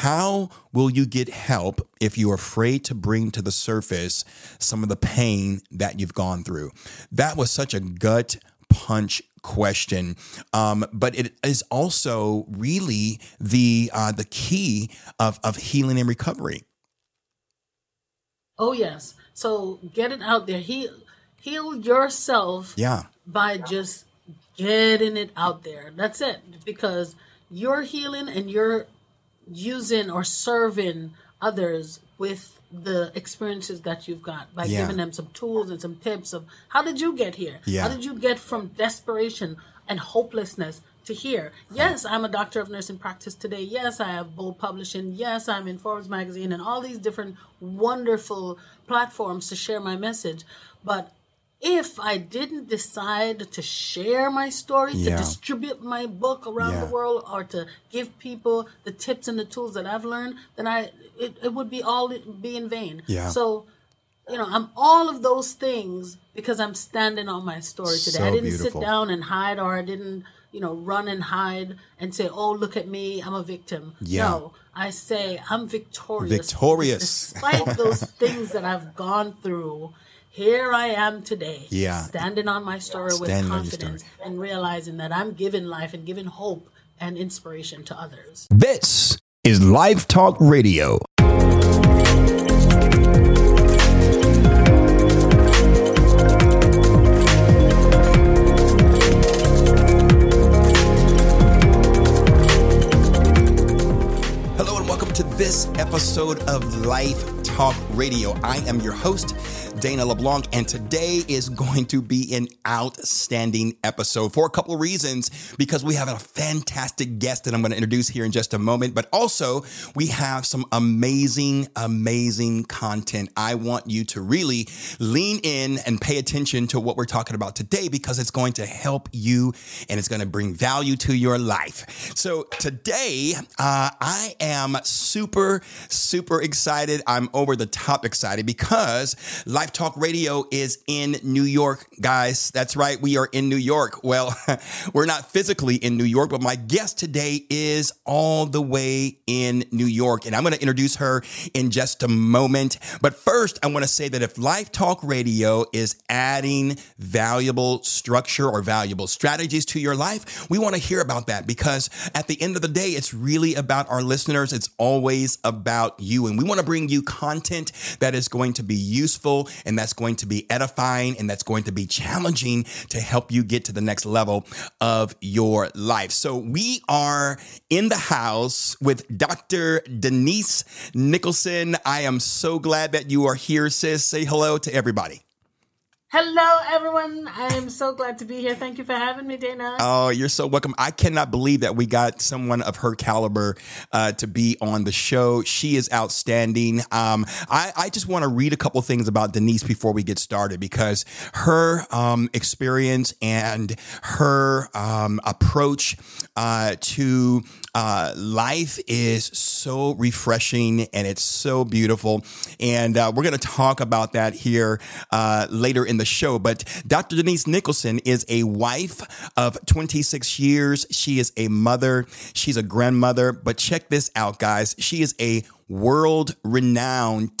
how will you get help if you're afraid to bring to the surface some of the pain that you've gone through? That was such a gut punch question, um, but it is also really the uh, the key of of healing and recovery. Oh yes. So get it out there. Heal heal yourself. Yeah. By just getting it out there. That's it. Because you're healing and you're using or serving others with the experiences that you've got by yeah. giving them some tools and some tips of how did you get here? Yeah. How did you get from desperation and hopelessness to here? Yes, I'm a doctor of nursing practice today. Yes, I have Bold Publishing. Yes, I'm in Forbes magazine and all these different wonderful platforms to share my message. But if I didn't decide to share my story, yeah. to distribute my book around yeah. the world, or to give people the tips and the tools that I've learned, then I it, it would be all be in vain. Yeah. So, you know, I'm all of those things because I'm standing on my story today. So I didn't beautiful. sit down and hide, or I didn't, you know, run and hide and say, "Oh, look at me, I'm a victim." Yeah. No, I say I'm victorious. Victorious, despite those things that I've gone through here I am today, yeah. standing on my story with confidence and realizing that I'm giving life and giving hope and inspiration to others. This is Life Talk Radio. Hello and welcome to this episode of Life Talk Radio. I am your host, Dana LeBlanc, and today is going to be an outstanding episode for a couple of reasons. Because we have a fantastic guest that I'm going to introduce here in just a moment, but also we have some amazing, amazing content. I want you to really lean in and pay attention to what we're talking about today because it's going to help you and it's going to bring value to your life. So today, uh, I am super, super excited. I'm over the top excited because Life Talk Radio is in New York, guys. That's right. We are in New York. Well, we're not physically in New York, but my guest today is all the way in New York. And I'm going to introduce her in just a moment. But first, I want to say that if Life Talk Radio is adding valuable structure or valuable strategies to your life, we want to hear about that because at the end of the day, it's really about our listeners. It's always about you. And we want to bring you content that is going to be useful and that's going to be edifying and that's going to be challenging to help you get to the next level of your life. So we are in the house with Dr. Denise Nicholson. I am so glad that you are here, sis. Say hello to everybody. Hello, everyone. I am so glad to be here. Thank you for having me, Dana. Oh, you're so welcome. I cannot believe that we got someone of her caliber uh, to be on the show. She is outstanding. Um, I, I, just want to read a couple things about Denise before we get started because her um, experience and her um, approach uh, to uh, life is so refreshing and it's so beautiful. And uh, we're going to talk about that here uh, later in the show. But Dr. Denise Nicholson is a wife of 26 years. She is a mother. She's a grandmother. But check this out, guys. She is a world renowned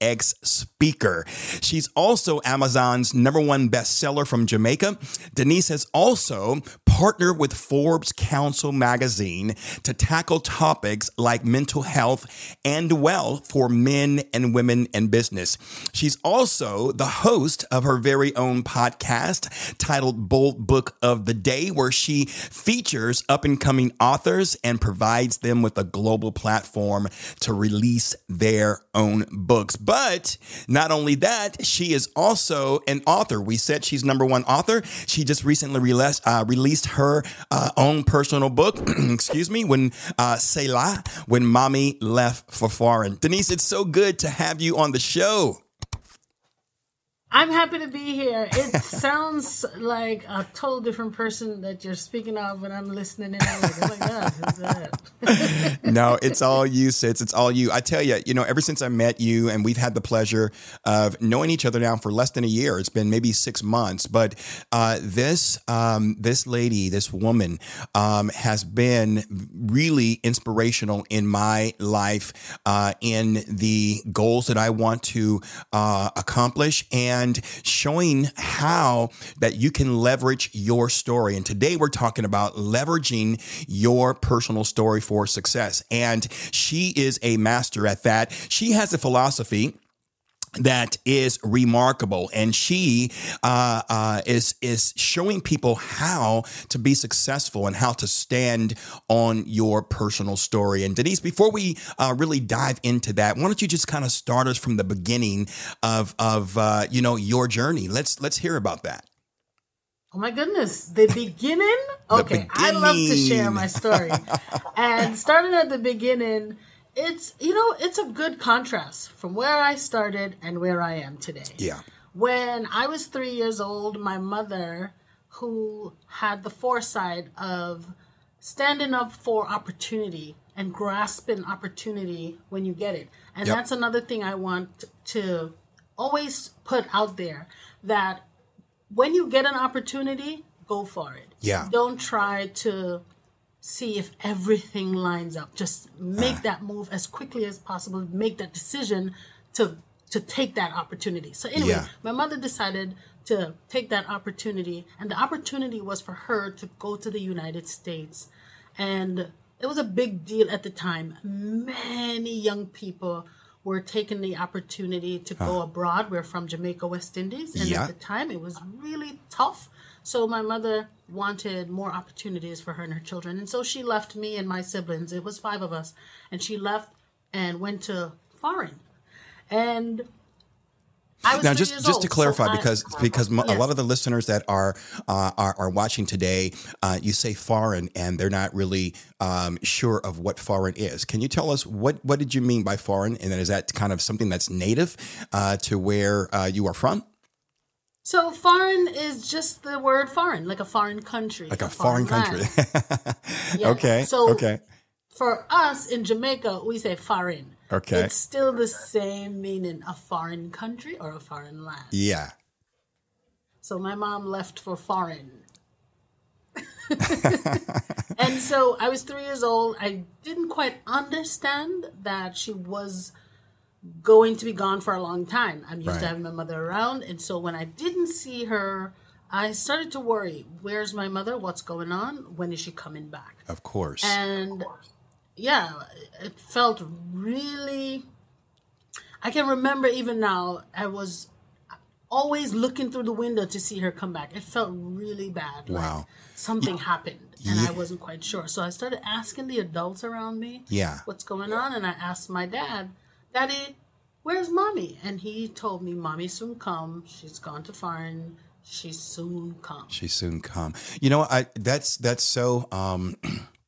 TEDx speaker. She's also Amazon's number one bestseller from Jamaica. Denise has also partnered with Forbes Council magazine to tackle topics like mental health and wealth for men and women in business. She's also the host of her very own podcast titled Bold Book of the Day, where she features up and coming authors and provides them with a global platform to release their own books. But not only that, she is also an author. We said she's number one author. She just recently released, uh, released her uh, own personal book, excuse me, when uh, Selah, when mommy left for foreign. Denise, it's so good to have you on the show. I'm happy to be here. It sounds like a total different person that you're speaking of when I'm listening in. I'm like, oh my God, who's that? no, it's all you, Sis. It's all you. I tell you, you know, ever since I met you and we've had the pleasure of knowing each other now for less than a year, it's been maybe six months, but uh, this, um, this lady, this woman um, has been really inspirational in my life, uh, in the goals that I want to uh, accomplish and and showing how that you can leverage your story. And today we're talking about leveraging your personal story for success. And she is a master at that. She has a philosophy that is remarkable. And she uh, uh, is is showing people how to be successful and how to stand on your personal story. And denise before we uh, really dive into that why don't you just kind of start us from the beginning of of uh, you know your journey? Let's let's hear about that. Oh my goodness, the beginning? Okay, I love to share my story. and starting at the beginning, it's you know it's a good contrast from where I started and where I am today. Yeah. When I was three years old, my mother, who had the foresight of standing up for opportunity and grasping opportunity when you get it, and yep. that's another thing I want to always put out there that when you get an opportunity, go for it. Yeah. Don't try to see if everything lines up. Just make uh. that move as quickly as possible. Make that decision to to take that opportunity. So anyway, yeah. my mother decided to take that opportunity, and the opportunity was for her to go to the United States, and it was a big deal at the time. Many young people were taking the opportunity to go abroad. We're from Jamaica, West Indies, and yeah. at the time it was really tough so my mother wanted more opportunities for her and her children. And so she left me and my siblings. It was five of us. And she left and went to foreign. And now, just just old, to clarify, so because I, because yes. a lot of the listeners that are uh, are, are, watching today, uh, you say foreign, and they're not really um, sure of what foreign is. Can you tell us what what did you mean by foreign, and then is that kind of something that's native uh, to where uh, you are from? So foreign is just the word foreign, like a foreign country. Like a, a foreign, foreign country. yeah. Okay. So okay. For us in Jamaica, we say foreign. Okay. It's still the same meaning, a foreign country or a foreign land. Yeah. So my mom left for foreign. and so I was three years old. I didn't quite understand that she was going to be gone for a long time. I'm used right. to having my mother around. And so when I didn't see her, I started to worry where's my mother? What's going on? When is she coming back? Of course. And yeah, it felt really. I can remember even now, I was always looking through the window to see her come back. It felt really bad. Wow. Like something yeah. happened and yeah. I wasn't quite sure. So I started asking the adults around me, yeah, what's going on? And I asked my dad, Daddy, where's mommy? And he told me, Mommy soon come. She's gone to foreign. She soon come. She soon come. You know, I that's that's so um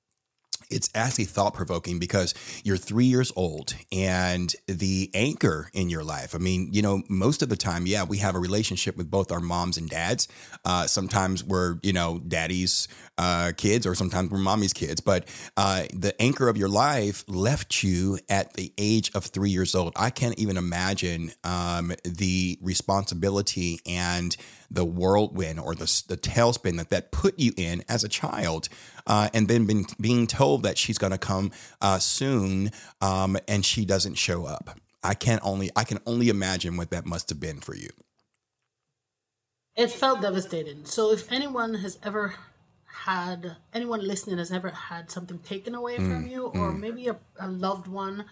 it's actually thought provoking because you're three years old and the anchor in your life. I mean, you know, most of the time, yeah, we have a relationship with both our moms and dads. Uh, sometimes we're, you know, daddy's uh, kids or sometimes we're mommy's kids. But uh, the anchor of your life left you at the age of three years old. I can't even imagine um, the responsibility and the whirlwind or the, the tailspin that that put you in as a child, uh, and then been, being told that she's going to come uh, soon, um, and she doesn't show up. I can only I can only imagine what that must have been for you. It felt devastating. So if anyone has ever had anyone listening has ever had something taken away mm, from you, or mm. maybe a, a loved one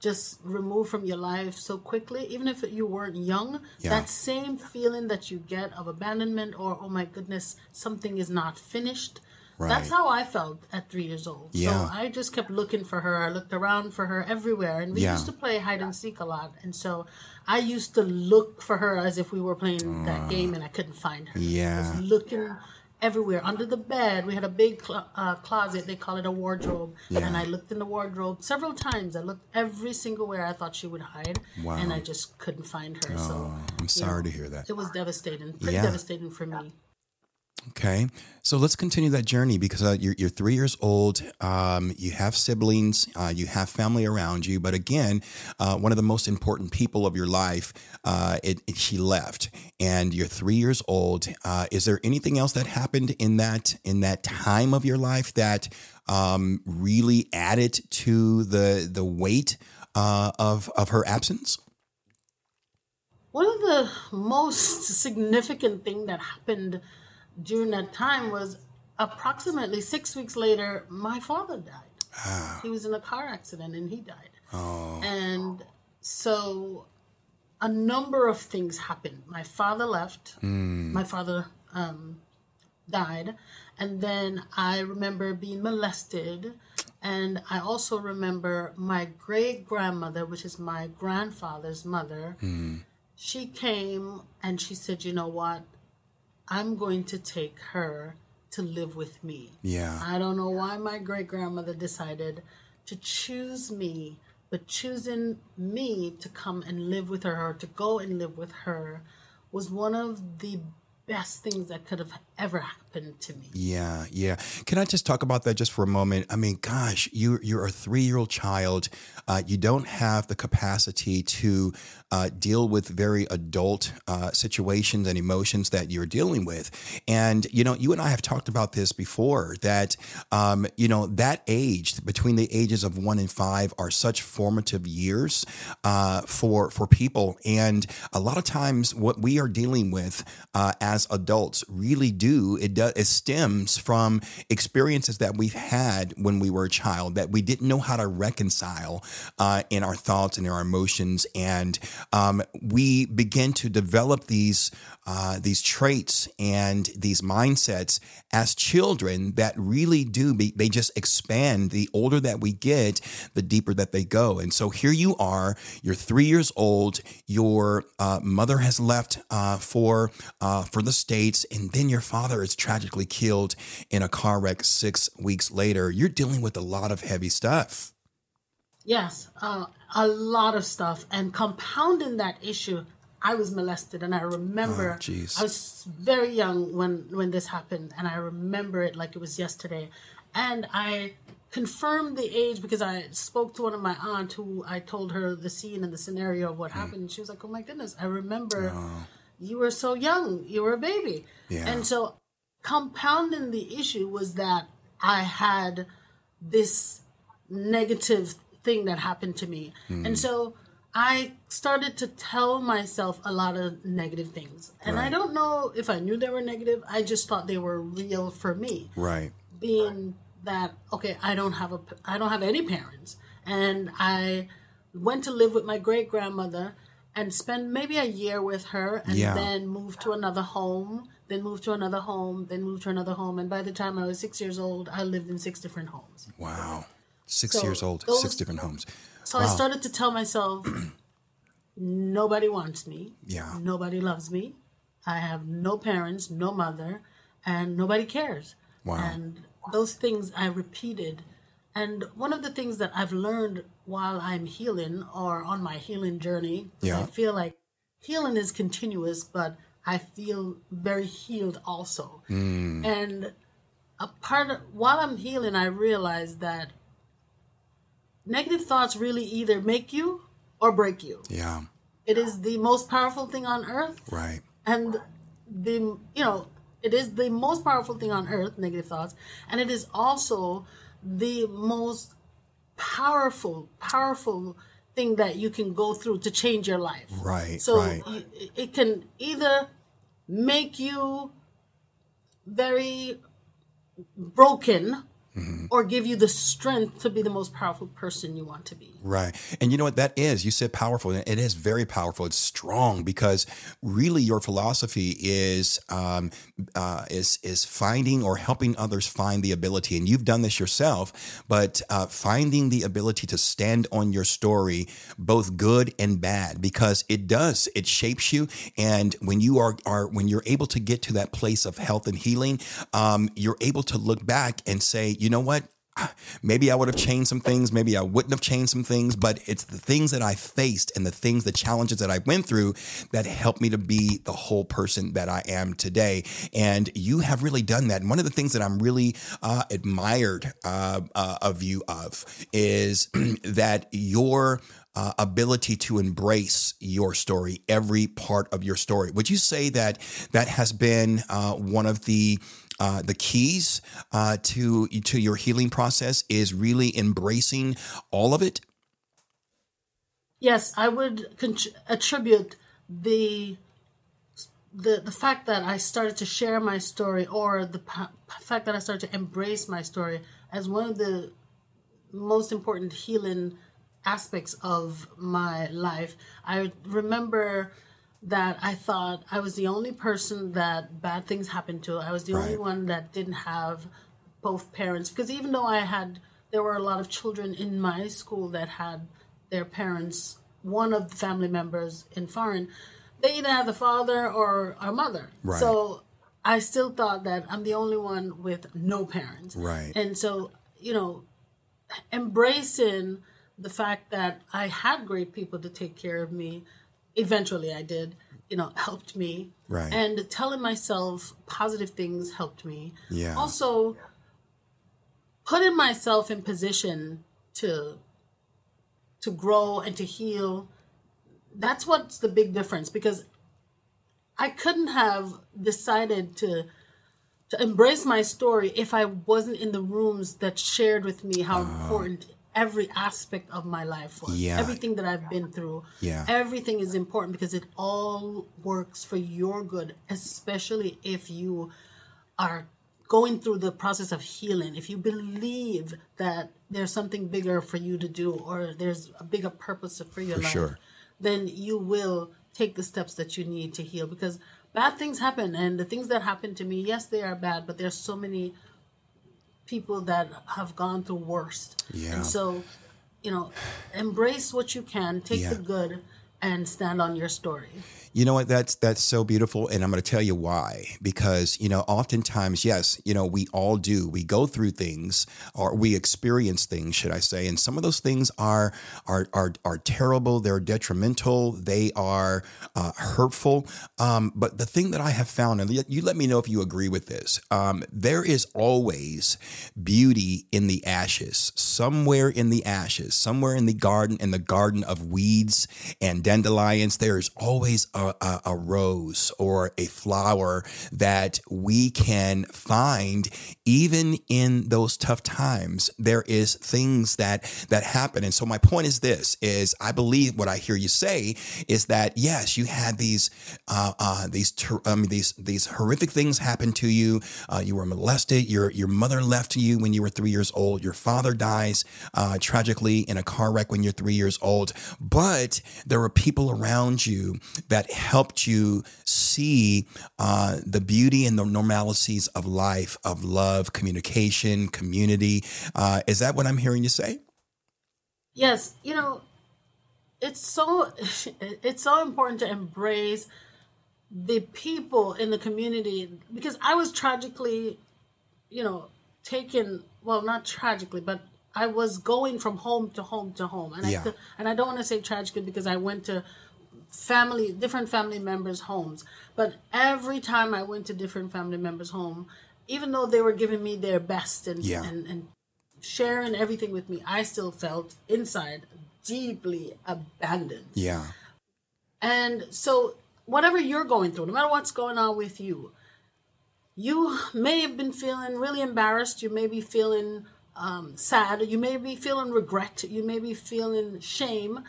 just removed from your life so quickly, even if you weren't young, yeah. that same feeling that you get of abandonment or, oh my goodness, something is not finished. Right. That's how I felt at three years old. Yeah. So I just kept looking for her. I looked around for her everywhere. And we yeah. used to play hide and seek a lot. And so I used to look for her as if we were playing uh, that game and I couldn't find her. Yeah. looking everywhere under the bed. We had a big cl- uh, closet. They call it a wardrobe. Yeah. And I looked in the wardrobe several times. I looked every single where I thought she would hide, Wow. and I just couldn't find her. so Oh, I'm sorry to hear that. it was devastating. Pretty Yeah. devastating for me. Okay, so let's continue that journey because uh, you're, you're three years old. Um, you have siblings, uh, you have family around you, but again, uh, one of the most important people of your life, uh, it, it- she left, and you're three years old. Uh, is there anything else that happened in that in that time of your life that um, really added to the the weight uh, of of her absence? One of the most significant thing that happened during that time was approximately six weeks later, my father died. Ah. He was in a car accident and he died. Oh, And so a number of things happened. My father left. Hmm. My father um, died. And then I remember being molested. And I also remember my great grandmother, which is my grandfather's mother, hmm. she came and she said, You know what? I'm going to take her to live with me. yeah, I don't know why my great grandmother decided to choose me, but choosing me to come and live with her or to go and live with her was one of the best things that could have ever happened to me. Yeah, yeah. Can I just talk about that just for a moment? I mean, gosh, you you're a three year old child. Uh, you don't have the capacity to uh, deal with very adult uh, situations and emotions that you're dealing with. And you know, you and I have talked about this before. That um, you know that age between the ages of one and five are such formative years uh, for for people. And a lot of times, what we are dealing with uh, as adults really do it does it stems from experiences that we've had when we were a child that we didn't know how to reconcile uh, in our thoughts and in our emotions, and um, we begin to develop these uh, these traits and these mindsets as children that really do be, they just expand. The older that we get the deeper that they go. And so here you are you're three years old your uh, mother has left uh, for uh, for the states and then your father is tragically killed in a car wreck six weeks later you're dealing with a lot of heavy stuff Yes, uh, a lot of stuff. And compounding that issue, I was molested, and I remember Oh. I was very young when when this happened, and I remember it like it was yesterday. And I confirmed the age because I spoke to one of my aunt who I told her the scene and the scenario of what Hmm. happened. And she was like, "Oh my goodness, I remember you were so young, you were a baby." Yeah. And so compounding the issue was that I had this negative thing that happened to me. Hmm. And so I started to tell myself a lot of negative things. And I don't know if I knew they were negative. I just thought they were real for me. right Being that okay, I don't have a I don't have any parents and I went to live with my great grandmother and spend maybe a year with her and Yeah. then move to another home, then move to another home, then move to another home and by the time I was 6 years old, I lived in six different homes. wow six So years old those- six different homes So I started to tell myself, nobody wants me. Yeah. Nobody loves me. I have no parents, no mother, and nobody cares. Wow. And those things I repeated. And one of the things that I've learned while I'm healing or on my healing journey. Yeah. I feel like healing is continuous, but I feel very healed also. Mm. And a part of, while I'm healing, I realize that negative thoughts really either make you or break you. yeah It is the most powerful thing on earth, right and the you know it is the most powerful thing on earth. Negative thoughts, and it is also the most powerful, powerful thing that you can go through to change your life. right So right you, it can either make you very broken Mm-hmm. or give you the strength to be the most powerful person you want to be. Right. And you know what that is? You said powerful. and It is very powerful. It's strong because really your philosophy is um, uh, is is finding or helping others find the ability. And you've done this yourself, but uh, finding the ability to stand on your story, both good and bad, because it does. It shapes you. And when you are are when you're able to get to that place of health and healing, um, you're able to look back and say, you know what? maybe I would have changed some things, maybe I wouldn't have changed some things, but it's the things that I faced and the things, the challenges that I went through that helped me to be the whole person that I am today. And you have really done that. And one of the things that I'm really uh, admired uh, uh, of you of is that your uh, ability to embrace your story, every part of your story. Would you say that that has been uh, one of the uh, the keys uh, to to your healing process is really embracing all of it. Yes, I would attribute the the the fact that I started to share my story, or the p- fact that I started to embrace my story, as one of the most important healing aspects of my life. I remember that I thought I was the only person that bad things happened to. I was the right. only one that didn't have both parents because even though I had there were a lot of children in my school that had their parents one of the family members in foreign they either have the father or a mother. Right. So I still thought that I'm the only one with no parents. Right. And so, you know, embracing the fact that I had great people to take care of me eventually I did, you know, helped me. Right. And telling myself positive things helped me. Yeah. Also, putting myself in position to to grow and to heal. That's what's the big difference because I couldn't have decided to to embrace my story if I wasn't in the rooms that shared with me how uh, important every aspect of my life was. Yeah. Everything that I've been through. Yeah. Everything is important because it all works for your good, especially if you are going through the process of healing. If you believe that there's something bigger for you to do or there's a bigger purpose for your for life, sure. then you will take the steps that you need to heal because bad things happen and the things that happen to me, yes, they are bad, but there's so many people that have gone through worst. Yeah. And so, you know, embrace what you can, take yeah. the good, and stand on your story. You know what? That's that's so beautiful, and I'm going to tell you why. Because you know, oftentimes, yes, you know, we all do. We go through things, or we experience things, should I say? And some of those things are are are, are terrible. They're detrimental. They are uh, hurtful. Um, but the thing that I have found, and you let me know if you agree with this. Um, there is always beauty in the ashes. Somewhere in the ashes, somewhere in the garden, in the garden of weeds and dandelions, there is always a a, a, rose or a flower that we can find even in those tough times. There is things that that happen. And so my point is this is i believe what i hear you say is that yes you had these uh, uh, these ter- these these horrific things happen to you. Uh, you were molested. Your your mother left you when you were three years old. Your father dies uh, tragically in a car wreck when you're three years old. But there were people around you that helped you see uh, the beauty and the normalities of life, of love, communication, community. Uh, is that what I'm hearing you say? Yes. You know, it's so it's so important to embrace the people in the community because I was tragically, you know, taken. Well, not tragically, but I was going from home to home to home, and yeah. I and I don't want to say tragic because I went to family different family members homes. But every time i went to different family members home even though they were giving me their best and, yeah. and, and sharing everything with me i still felt inside deeply abandoned. Yeah. And so whatever you're going through no matter what's going on with you you may have been feeling really embarrassed. You may be feeling um, sad you may be feeling regret you may be feeling shame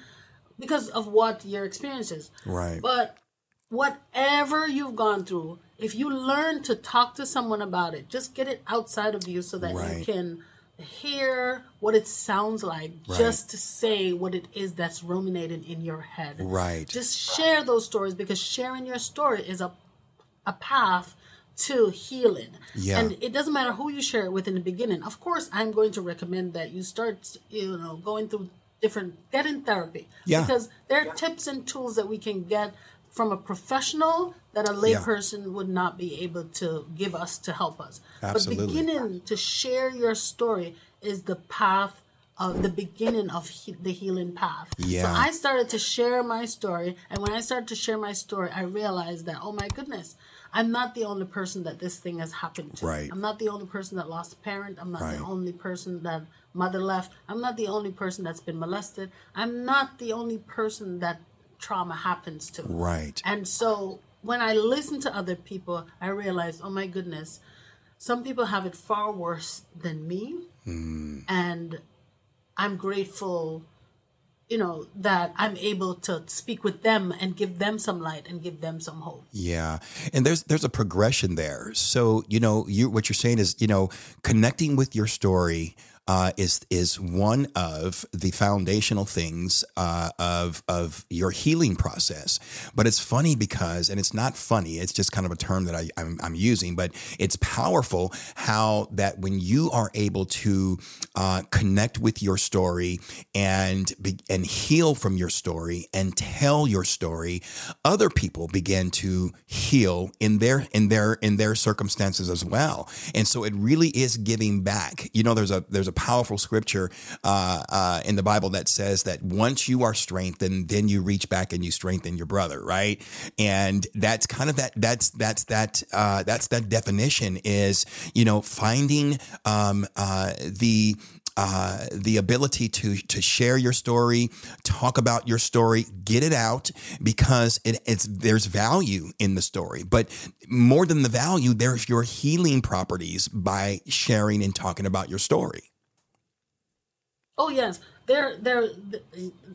because of what your experience is. Right. But whatever you've gone through, if you learn to talk to someone about it, just get it outside of you so that right. you can hear what it sounds like Right. just to say what it is that's ruminating in your head. Right. Just share those stories because sharing your story is a a path to healing. Yeah. And it doesn't matter who you share it with in the beginning. Of course, I'm going to recommend that you start, you know, going through different getting therapy. Yeah. Because there are tips and tools that we can get from a professional that a Yeah. layperson would not be able to give us to help us. Absolutely. But beginning to share your story is the path of the beginning of he- the healing path. Yeah. So I started to share my story, and when I started to share my story, I realized that oh my goodness, I'm not the only person that this thing has happened to. Right. I'm not the only person that lost a parent. I'm not Right. the only person that mother left. I'm not the only person that's been molested. I'm not the only person that trauma happens to. Right. And so when I listen to other people, I realize, oh my goodness, some people have it far worse than me. Hmm. And I'm grateful, you know, that I'm able to speak with them and give them some light and give them some hope. Yeah, and there's there's a progression there. So you know, you what you're saying is you know connecting with your story. Uh, is is one of the foundational things uh, of of your healing process, but it's funny because, and it's not funny. It's just kind of a term that I, I'm, I'm using, but it's powerful how that when you are able to uh, connect with your story and be, and heal from your story and tell your story, other people begin to heal in their in their in their circumstances as well. And so it really is giving back. You know, there's a there's a powerful scripture uh, uh, in the Bible that says that once you are strengthened, then you reach back and you strengthen your brother, right? And that's kind of that that's that's that uh, that's that definition is you know finding um, uh, the uh, the ability to to share your story, talk about your story, get it out because it, it's there's value in the story. But more than the value, there's your healing properties by sharing and talking about your story. Oh yes, there there the-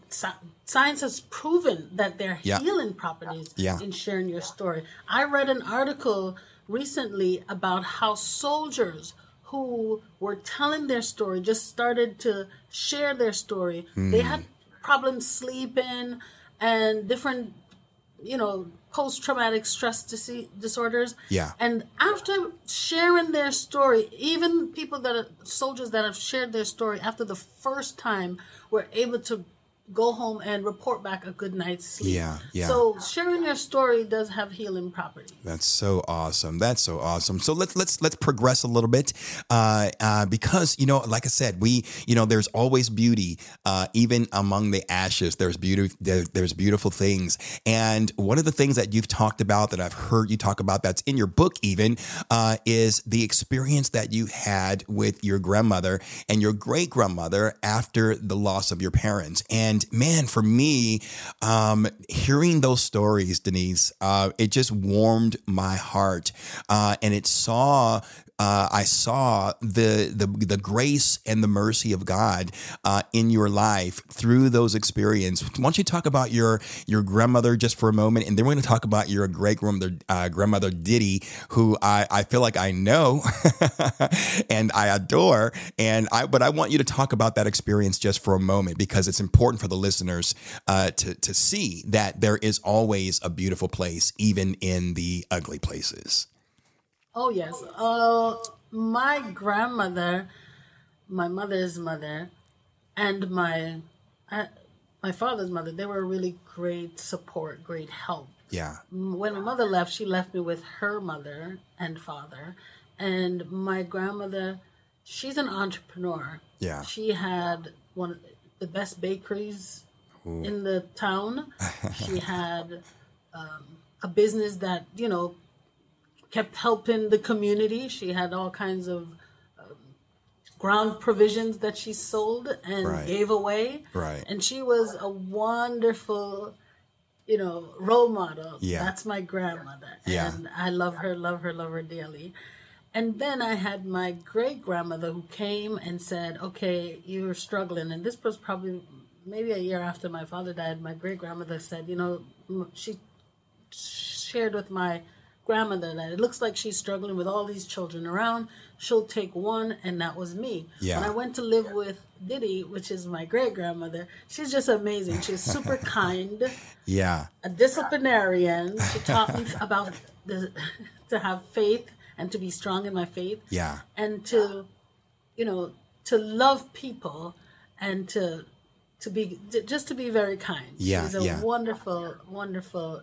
sci- science has proven that there are Yeah. healing properties Yeah. in sharing your story. I read an article recently about how soldiers who were telling their story just started to share their story. They Hmm. had problems sleeping and different you know post-traumatic stress dis- disorders Yeah. and after sharing their story even people that are soldiers that have shared their story after the first time were able to go home and report back a good night's sleep Yeah, yeah. so sharing your story does have healing properties That's so awesome. That's so awesome. So let's let's let's progress a little bit, uh, uh, because you know, like I said, we you know, there's always beauty, uh, even among the ashes. There's beauty. There, there's beautiful things, and one of the things that you've talked about that I've heard you talk about that's in your book, even, uh, is the experience that you had with your grandmother and your great grandmother after the loss of your parents. And man, for me, um, hearing those stories, Denise, uh, it just warmed my heart, uh, and it saw. Uh, I saw the, the the grace and the mercy of God uh, in your life through those experiences. Why don't you talk about your your grandmother just for a moment, and then we're going to talk about your great grandmother uh, grandmother Diddy, who I, I feel like I know and I adore, and I but I want you to talk about that experience just for a moment because it's important for the listeners uh, to to see that there is always a beautiful place, even in the ugly places. Oh yes. Uh, my grandmother, my mother's mother, and my uh, my father's mother, they were really great support, great help. Yeah, When my mother left, she left me with her mother and father, and my grandmother. She's an entrepreneur. Yeah. She had one of the best bakeries in the town. she had um, a business that you know kept helping the community. She had all kinds of um, ground provisions that she sold and Right. gave away. Right. And she was a wonderful, you know, role model. Yeah. That's my grandmother. Yeah. And I love her, love her, love her dearly. And then I had my great grandmother who came and said, Okay, you're struggling. And this was probably maybe a year after my father died. My great grandmother said, You know, she shared with my grandmother that it looks like she's struggling with all these children around. She'll take one, and that was me. Yeah. When I went to live with Diddy, which is my great grandmother, she's just amazing. She's super kind, Yeah. a disciplinarian. She taught me about the, to have faith and to be strong in my faith Yeah. and to you know to love people and to to be just to be very kind Yeah, she's a yeah. wonderful wonderful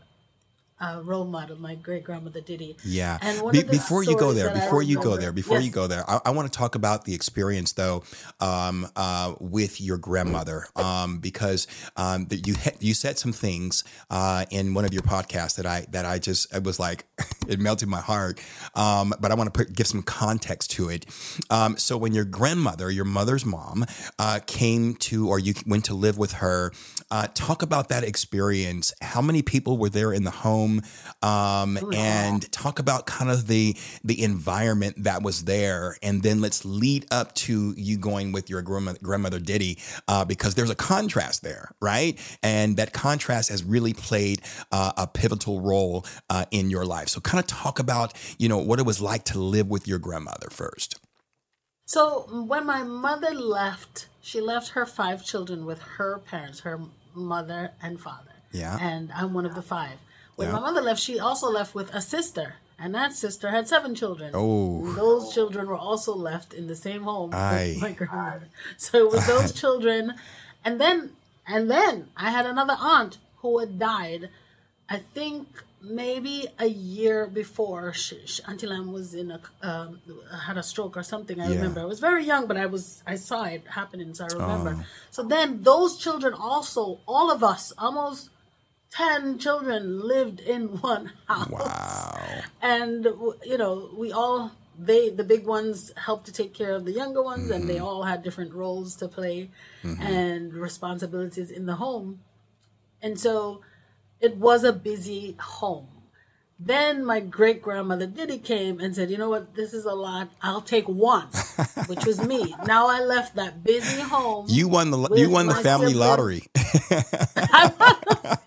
uh, role model my great grandmother diddy Yeah. and Be- the before you go there, before you go there, before Yes. you go there, I, I want to talk about the experience though um, uh, with your grandmother um, because um, that you ha- you said some things uh, in one of your podcasts that I that I just it was like it melted my heart. Um, but I want to put, give some context to it. Um, so when your grandmother, your mother's mom, uh, came to or you went to live with her, uh, talk about that experience. How many people were there in the home? Um, and talk about kind of the the environment that was there, and then let's lead up to you going with your grandmother, grandmother Diddy, uh, because there's a contrast there, right? And that contrast has really played uh, a pivotal role uh, in your life. So, kind of talk about you know what it was like to live with your grandmother first. so when my mother left she left her five children with her parents her mother and father Yeah. and i'm one of the five when Yeah. my mother left she also left with a sister and that sister had seven children Oh. those children were also left in the same home Aye. with my grandmother. So it was those children, and then and then I had another aunt who had died. I think maybe a year before she, she, Auntie Lam was in a um, had a stroke or something. I Yeah. remember I was very young, but I was I saw it happening, so I remember. Oh. So then those children also, all of us, almost ten children, lived in one house Wow. and you know we all they the big ones helped to take care of the younger ones and Mm-hmm. they all had different roles to play and responsibilities in the home and so it was a busy home then my great grandmother Diddy came and said, "You know what? This is a lot. I'll take one," which was me. Now I left that busy home. You won the you won the family sibling. lottery.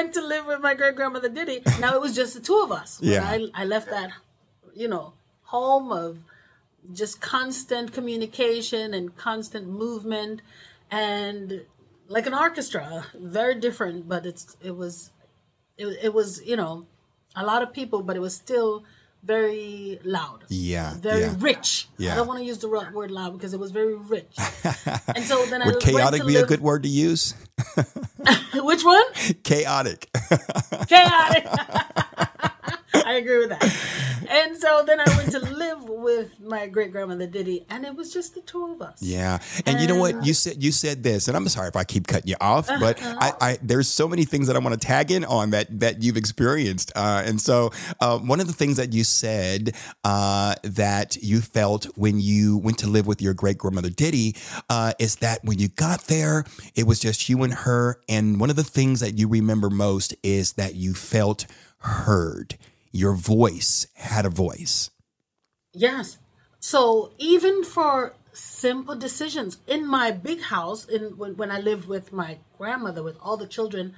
Went to live with my great grandmother Diddy. Now it was just the two of us. Yeah. I, I left that, you know, home of just constant communication and constant movement and like an orchestra, very different, but it's it was it, it was, you know, a lot of people, but it was still very loud. Yeah, Very yeah. rich. Yeah. I don't want to use the word loud because it was very rich. and so then I Would went chaotic be a good word to use? Which one? Chaotic. chaotic. I agree with that. And so then I went to live with my great grandmother Diddy, and it was just the two of us. Yeah, and you know what you said? You said this, and I'm sorry if I keep cutting you off, but I, I there's so many things that I want to tag in on that that you've experienced, uh, and so uh, one of the things that you said uh, that you felt when you went to live with your great grandmother Diddy uh, is that when you got there, it was just you and her, and one of the things that you remember most is that you felt heard. Your voice had a voice. Yes. So even for simple decisions in my big house, in when, when I lived with my grandmother with all the children,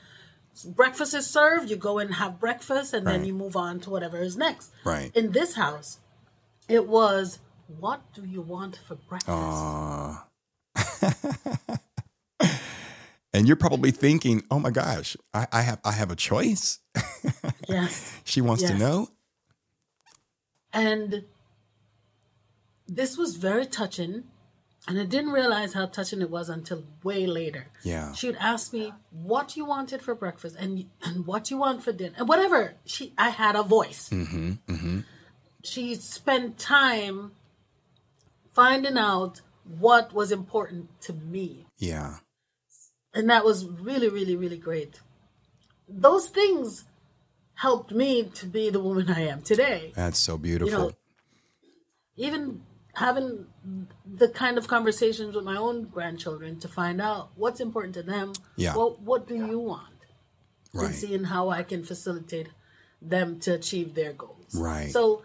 breakfast is served. You go and have breakfast, and then you move on to whatever is next. Right. In this house, it was, "What do you want for breakfast?" And you're probably thinking, "Oh my gosh, I, I have I have a choice." Yes. She wants to know. And this was very touching. And I didn't realize how touching it was until way later. Yeah. She would ask me what you wanted for breakfast and, and what you want for dinner. And whatever. She I had a voice. Mm-hmm. Mm-hmm. She spent time finding out what was important to me. Yeah. And that was really, really, really great. Those things helped me to be the woman I am today. That's so beautiful. you know, even having the kind of conversations with my own grandchildren to find out what's important to them. Yeah. What What do you want? right. And seeing how I can facilitate them to achieve their goals. Right. So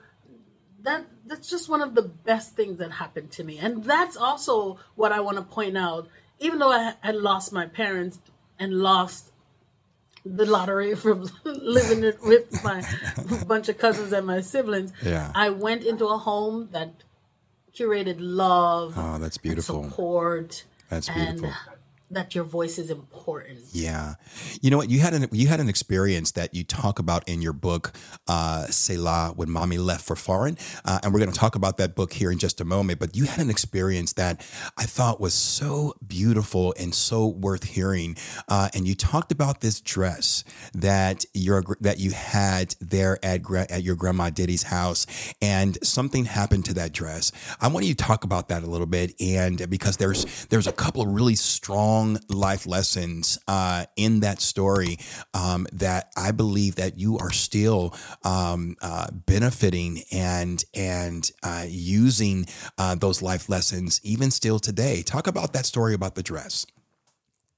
that that's just one of the best things that happened to me, and that's also what I want to point out. Even though I, had lost my parents and lost the lottery from living it with my bunch of cousins and my siblings. Yeah. I went into a home that curated love, Oh, that's beautiful. support, That's and beautiful. That your voice is important. Yeah, you know what? You had an you had an experience that you talk about in your book, uh, Selah, when mommy left for foreign, uh, and we're going to talk about that book here in just a moment. But you had an experience that I thought was so beautiful and so worth hearing. Uh, and you talked about this dress that your that you had there at at your grandma Diddy's house, and something happened to that dress. I want you to talk about that a little bit, and because there's there's a couple of really strong life lessons uh, in that story um, that I believe that you are still um, uh, benefiting and and uh, using uh, those life lessons even still today. Talk about that story about the dress.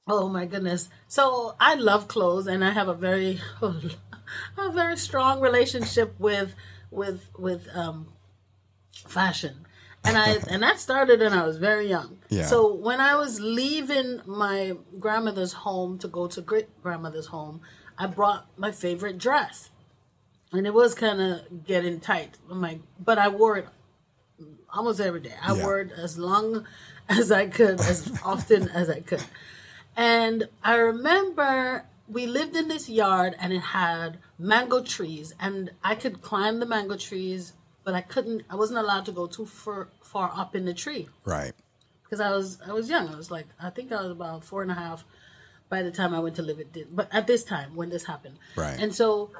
Oh my goodness! So I love clothes, and I have a very, a very strong relationship with with with um, fashion, and I and that started when I was very young. Yeah. So when I was leaving my grandmother's home to go to great grandmother's home, I brought my favorite dress, and it was kind of getting tight. My but I wore it almost every day. I Yeah. wore it as long as I could, as often as I could. And I remember we lived in this yard and it had mango trees and I could climb the mango trees, but I couldn't I wasn't allowed to go too far far up in the tree Right. because I was I was young. I was like I think I was about four and a half by the time I went to live at but at this time when this happened. Right. And so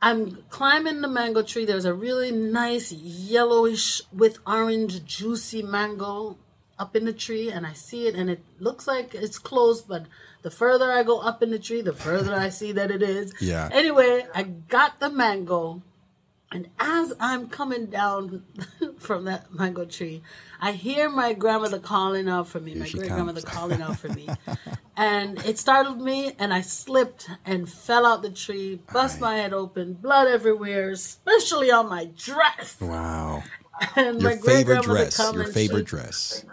I'm climbing the mango tree. There's a really nice yellowish with orange juicy mango up in the tree and I see it and it looks like it's closed, but the further I go up in the tree, the further I see that it is. Yeah. Anyway, I got the mango and as I'm coming down from that mango tree, I hear my grandmother calling out for me, my great grandmother calling out for me. and it startled me, and I slipped and fell out the tree, bust my head open, blood everywhere, especially on my dress. Wow. And Your my favorite dress. Your favorite she- dress.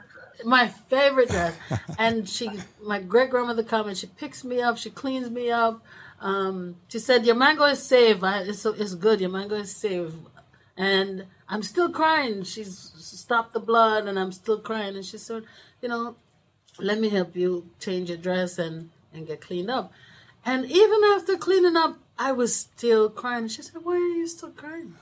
my favorite dress. and she, my great grandmother comes and she picks me up. She cleans me up. Um, she said, "Your mango is safe. I, it's it's good. Your mango is safe." And I'm still crying. She's stopped the blood, and I'm still crying. And she said, "You know, let me help you change your dress and and get cleaned up." And even after cleaning up, I was still crying. She said, "Why are you still crying?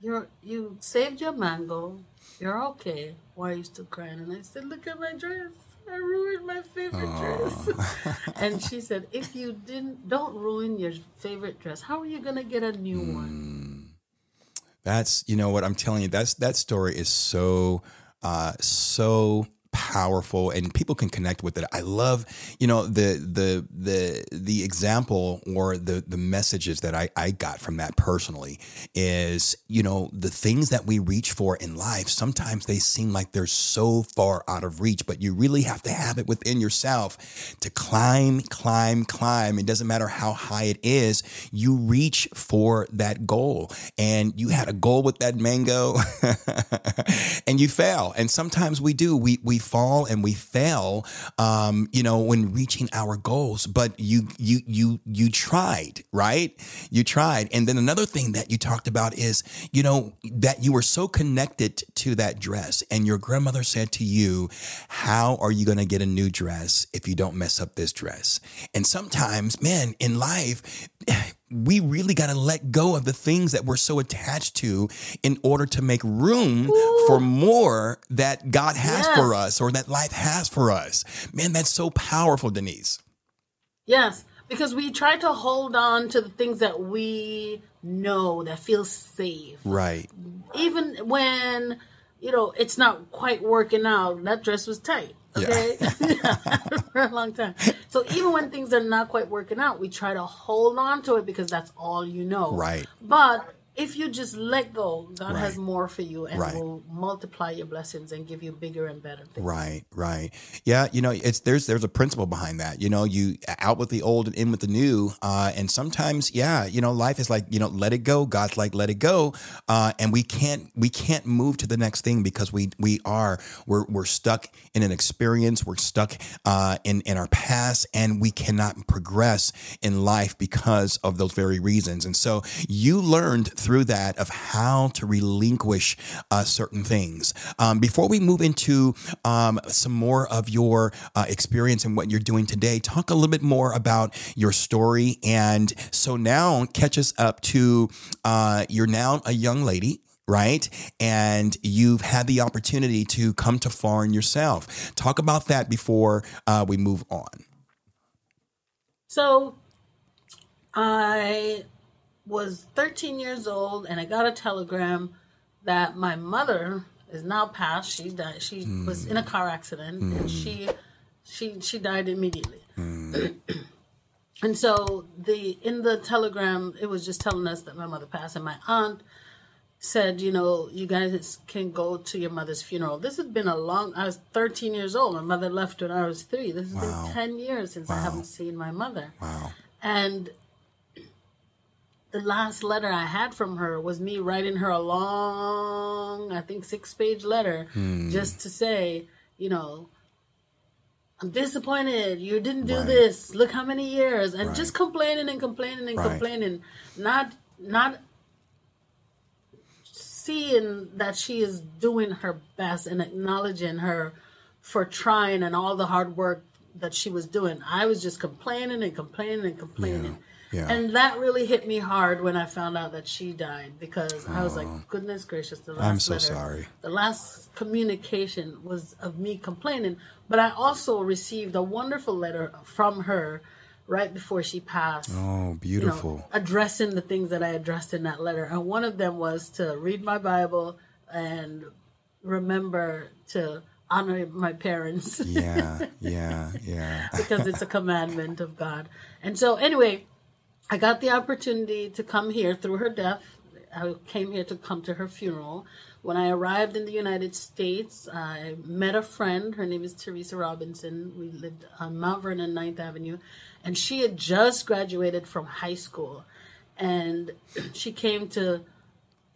You're you saved your mango. You're okay. Why are you still crying?" And I said, "Look at my dress. I ruined my favorite dress." and she said, "If you didn't, don't ruin your favorite dress. How are you gonna get a new one?" That's you know what I'm telling you. That's that story is so uh, so powerful and people can connect with it. I love you know the the the the example or the the messages that I I got from that personally is you know the things that we reach for in life sometimes they seem like they're so far out of reach but you really have to have it within yourself to climb climb climb. It doesn't matter how high it is you reach for that goal. And you had a goal with that mango and you fail and sometimes we do. We we fall and we fail um you know when reaching our goals. But you you you you tried right? You tried. And then another thing that you talked about is you know that you were so connected to that dress. And your grandmother said to you how are you going to get a new dress if you don't mess up this dress? And sometimes man in life we really got to let go of the things that we're so attached to in order to make room for more that God has Yes. for us or that life has for us. Man, that's so powerful, Denise. Yes, because we try to hold on to the things that we know that feel safe. Right. even when you know it's not quite working out that dress was tight okay? For a long time. So even when things are not quite working out we try to hold on to it because that's all you know. Right. but if you just let go, God Right. has more for you and Right. will multiply your blessings and give you bigger and better things. Right, right. Yeah, you know, it's there's there's a principle behind that. You know, you out with the old and in with the new. Uh, and sometimes, yeah, you know, life is like, you know, let it go. God's like, let it go. Uh, and we can't we can't move to the next thing because we we are we're we're stuck in an experience. We're stuck uh, in in our past, and we cannot progress in life because of those very reasons. And so you learned through that of how to relinquish uh, certain things. Um, before we move into um, some more of your uh, experience and what you're doing today, talk a little bit more about your story. And so now catch us up to uh, you're now a young lady. Right. And you've had the opportunity to come to foreign yourself. Talk about that before uh, we move on. So I was 13 years old and I got a telegram that my mother is now passed. She died. She hmm. was in a car accident and hmm. she she she died immediately. Hmm. and so the in the telegram it was just telling us that my mother passed and my aunt said, you know, you guys can go to your mother's funeral. This has been a long. I was 13 years old. My mother left when I was three. This has Wow. been 10 years since I haven't seen my mother. Wow. And the last letter I had from her was me writing her a long, I think, six page letter Hmm. just to say, you know, I'm disappointed. You didn't do Right. this. Look how many years. And Right. just complaining and complaining and Right. complaining. Not, not seeing that she is doing her best and acknowledging her for trying and all the hard work that she was doing. I was just complaining and complaining and complaining. Yeah. And that really hit me hard when I found out that she died because I was like, oh. goodness gracious, the last I'm so letter, sorry. The last communication was of me complaining, but I also received a wonderful letter from her right before she passed Oh, you know, beautiful. addressing the things that I addressed in that letter. And one of them was to read my Bible and remember to honor my parents yeah, yeah, yeah. because it's a commandment of God. And so, anyway, I got the opportunity to come here through her death. I came here to come to her funeral. When I arrived in the United States, I met a friend. Her name is Teresa Robinson. We lived on Mount Vernon, 9th Avenue. And she had just graduated from high school. And she came to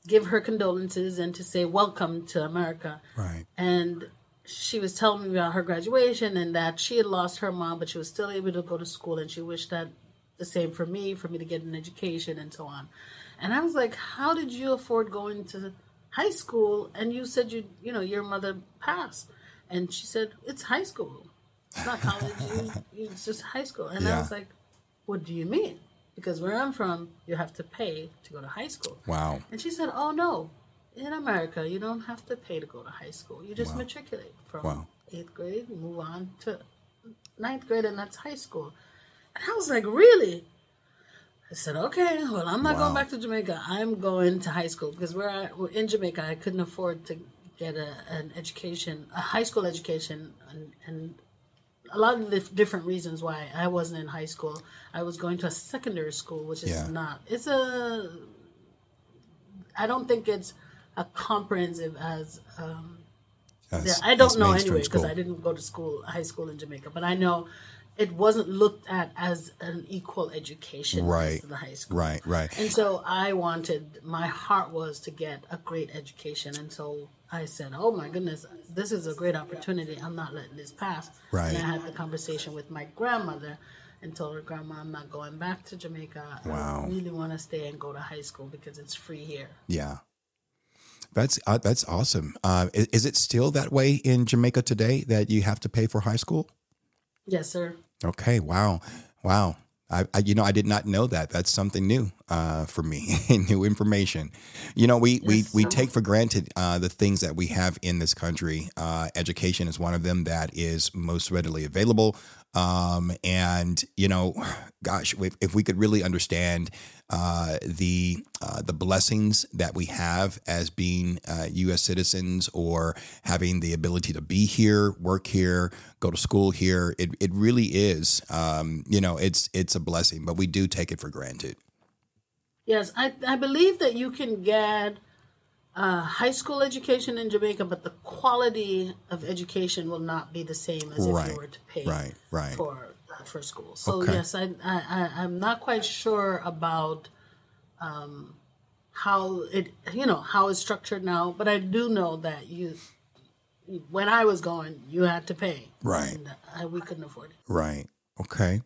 give her condolences and to say welcome to America Right. and she was telling me about her graduation and that she had lost her mom, but she was still able to go to school, and she wished that the same for me, for me to get an education and so on. And I was like, "How did you afford going to high school?" And you said you, you know, your mother passed, and she said, "It's high school, it's not college. it's just high school." And I was like, "What do you mean?" Because where I'm from, you have to pay to go to high school. Wow. And she said, "Oh no, in America, you don't have to pay to go to high school. You just matriculate from Wow. eighth grade, move on to ninth grade, and that's high school." And I was like, "Really?" I said, "Okay, well, I'm not Wow. going back to Jamaica. I'm going to high school because well, in Jamaica, I couldn't afford to get a, an education, a high school education, and, and a lot of the different reasons why I wasn't in high school. I was going to a secondary school, which is Yeah. not. It's a. I don't think it's a comprehensive as. Um, That's- yeah, I don't know anyway because. I didn't go to school, high school in Jamaica, but I know it wasn't looked at as an equal education Right. as the high school. Right, right. And so I wanted, my heart was to get a great education. And so I said, oh my goodness, this is a great opportunity. I'm not letting this pass. Right. And I had the conversation with my grandmother and told her, Grandma, I'm not going back to Jamaica. Wow. I really want to stay and go to high school because it's free here. Yeah. That's uh, that's awesome. Uh, is, is it still that way in Jamaica today that you have to pay for high school? Yes, sir. Okay. Wow. Wow. I, I you know I did not know that. That's something new uh, for me. new information. You know we we, Yes, we sir. take for granted uh, the things that we have in this country. Uh, education is one of them that is most readily available. Um, and you know, gosh, if, if we could really understand uh, the uh, the blessings that we have as being uh, U.S. citizens or having the ability to be here, work here, go to school here, it it really is. Um, you know, it's it's a blessing, but we do take it for granted. Yes, I, I believe that you can get a high school education in Jamaica, but the quality of education will not be the same as if Right, you were to pay right, right. for uh, for school. So Okay. yes, I, I I'm not quite sure about um, how it you know how it's structured now, but I do know that you when I was going, you had to pay, Right. And I, we couldn't afford it. Right. Okay.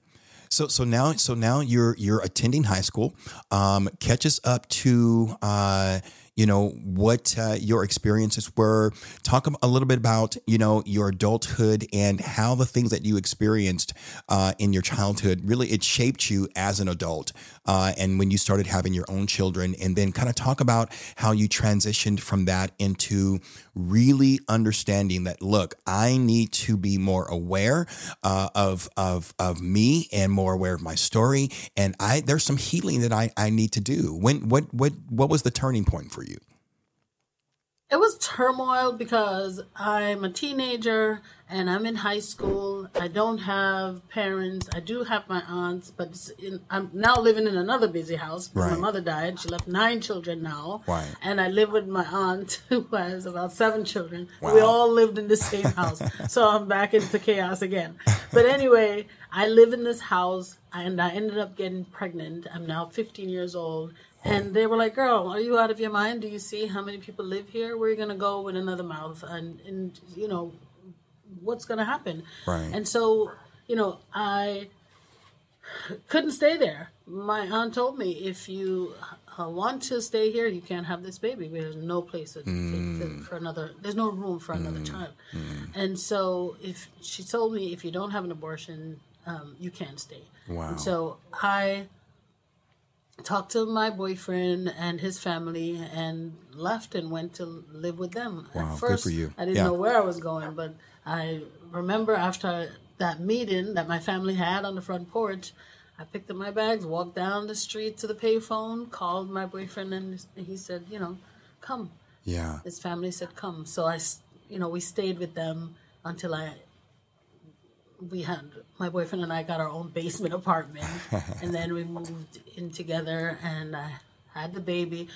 So so now so now you're you're attending high school. Um, catch us up to uh, you know what uh, your experiences were. Talk a little bit about you know your adulthood and how the things that you experienced uh, in your childhood really it shaped you as an adult. Uh, and when you started having your own children, and then kind of talk about how you transitioned from that into really understanding that look, I need to be more aware uh, of of of me and more aware of my story, and I there's some healing that I I need to do. When what what what was the turning point for you? It was turmoil because I'm a teenager and I'm in high school. I don't have parents. I do have my aunts, but in, I'm now living in another busy house. Right. My mother died. She left nine children now. Right. And I live with my aunt who has about seven children. Wow. We all lived in the same house. so I'm back into chaos again. But anyway, I live in this house and I ended up getting pregnant. I'm now 15 years old. And they were like, "Girl, are you out of your mind? Do you see how many people live here? Where are you gonna go with another mouth? And and you know, what's gonna happen?" Right. And so, you know, I couldn't stay there. My aunt told me, "If you uh, want to stay here, you can't have this baby. There's no place for, for, for another. There's no room for another child." And so, if she told me, "If you don't have an abortion, um, you can't stay." Wow. And so I talked to my boyfriend and his family and left and went to live with them. Wow, At good for you. I didn't Yeah. know where I was going, but I remember after that meeting that my family had on the front porch, I picked up my bags, walked down the street to the payphone, called my boyfriend, and he said, you know, come. Yeah. His family said, come. So I, you know, we stayed with them until I we had my boyfriend and I got our own basement apartment, and then we moved in together, and I had the baby.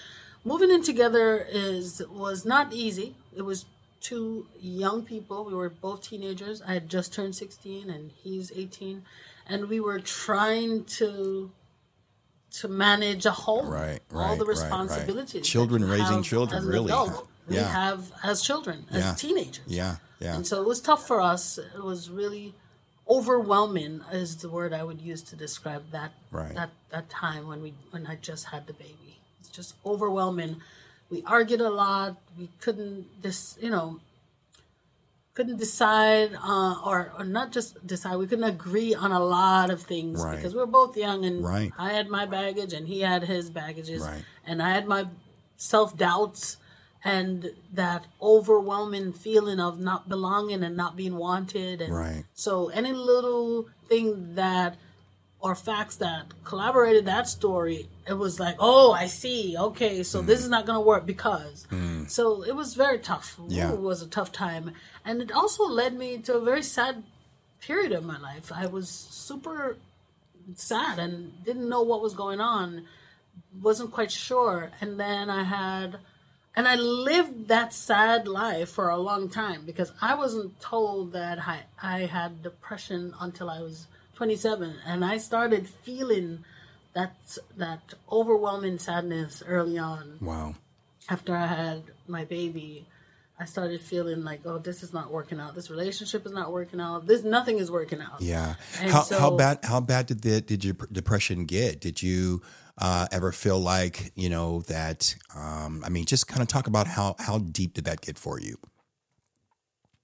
Moving in together is was not easy. It was two young people. We were both teenagers. I had just turned sixteen, and he's eighteen, and we were trying to to manage a home, Right, all right, the right, right. responsibilities. Children raising children, really. adult, we have as children, as Yeah. teenagers. Yeah. Yeah. And so it was tough for us. It was really overwhelming is the word I would use to describe that Right. that that time when we when I just had the baby. It's just overwhelming. We argued a lot. We couldn't this you know couldn't decide uh, or or not just decide. We couldn't agree on a lot of things Right. because we were both young and Right. I had my baggage and he had his baggages Right. and I had my self doubts and that overwhelming feeling of not belonging and not being wanted and Right. so any little thing that or facts that collaborated that story it was like oh i see. Okay so mm. this is not going to work because. Mm. So it was very tough. Yeah. it was a tough time. And it also led me to a very sad period of my life. I was super sad and didn't know what was going on. Wasn't quite sure. And then i had and i lived that sad life for a long time because i wasn't told that i, I had depression until i was 27 and i started feeling that that overwhelming sadness early on Wow. after i had my baby i started feeling like oh this is not working out this relationship is not working out this nothing is working out Yeah. And How, how bad how bad did the did your depression get? Did you uh, ever feel like you know that? Um, I mean, just kind of talk about how how deep did that get for you?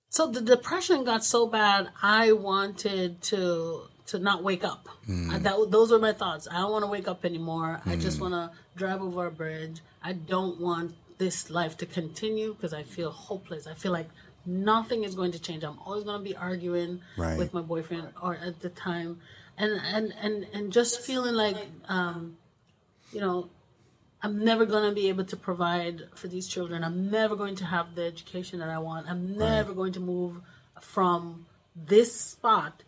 So the depression got so bad, I wanted to to not wake up. I, that, those were my thoughts. I don't want to wake up anymore. I just want to drive over a bridge. I don't want this life to continue because I feel hopeless. I feel like nothing is going to change. I'm always going to be arguing Right. with my boyfriend or at the time, and and and and just feeling like, um, you know, I'm never going to be able to provide for these children. I'm never going to have the education that I want. I'm never going to move from this spot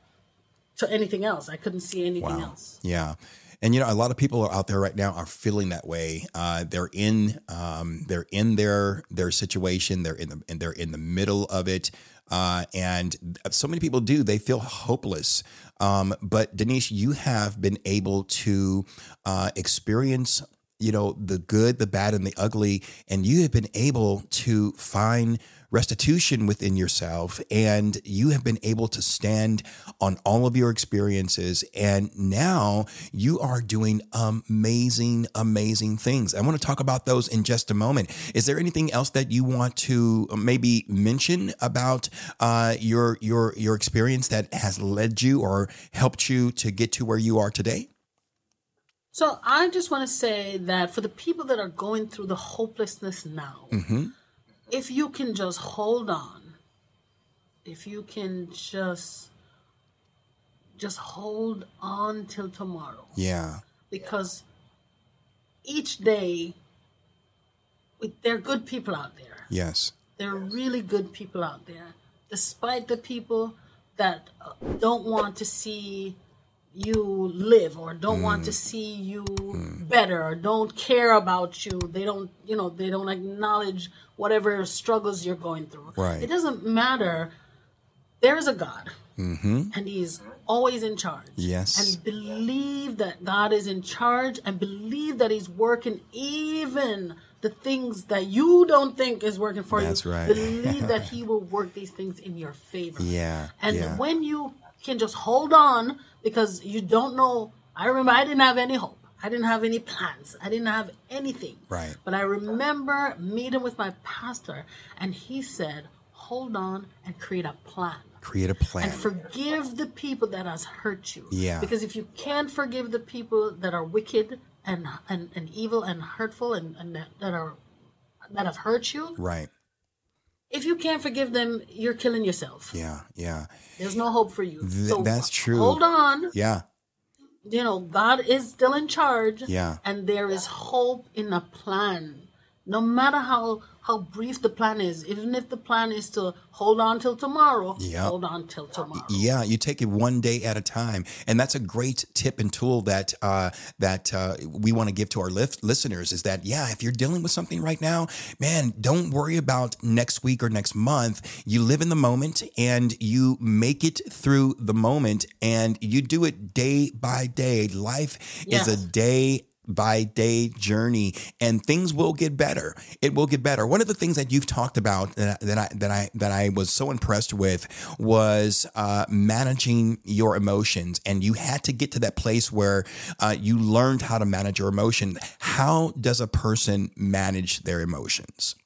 to anything else. I couldn't see anything Wow. else. Yeah. And you know, a lot of people are out there right now are feeling that way. Uh, they're in, um, they're in their their situation. They're in the and they're in the middle of it. Uh, and so many people do. They feel hopeless. Um, but Denise, you have been able to uh, experience you know the good the bad and the ugly and you have been able to find restitution within yourself and you have been able to stand on all of your experiences and now you are doing amazing amazing things. I want to talk about those in just a moment. Is there anything else that you want to maybe mention about uh, your your your experience that has led you or helped you to get to where you are today? So I just want to say that for the people that are going through the hopelessness now, mm-hmm. If you can just hold on, if you can just just hold on till tomorrow. Yeah. Because each day there are good people out there. Yes. There are really good people out there. Despite the people that uh, don't want to see you live or don't mm. want to mm. see you mm. better or don't care about you they don't you know they don't acknowledge whatever struggles you're going through right. it doesn't matter there is a god mm-hmm. and he's always in charge yes and believe that god is in charge and believe that he's working even the things that you don't think is working for That's you. That's right. Believe that he will work these things in your favor. Yeah. And yeah. when you can just hold on because you don't know. I remember I didn't have any hope. I didn't have any plans. I didn't have anything. Right. But I remember meeting with my pastor, and he said, "Hold on and create a plan." Create a plan. And forgive the people that has hurt you. Yeah. Because if you can't forgive the people that are wicked and and, and evil and hurtful and, and that, that are that have hurt you, right if you can't forgive them, you're killing yourself. Yeah, yeah. There's no hope for you. Th- so that's true. Hold on. Yeah. You know, God is still in charge. Yeah. And there is hope in a plan. No matter how how brief the plan is, even if the plan is to hold on till tomorrow, yep. hold on till tomorrow. Yeah, you take it one day at a time, and that's a great tip and tool that uh, that uh, we want to give to our listeners. Is that yeah, if you're dealing with something right now, man, don't worry about next week or next month. You live in the moment, and you make it through the moment, and you do it day by day. Life yes. is a day by day journey and things will get better. It will get better. One of the things that you've talked about that, that I that I that I was so impressed with was uh, managing your emotions, and you had to get to that place where uh, you learned how to manage your emotion. How does a person manage their emotions?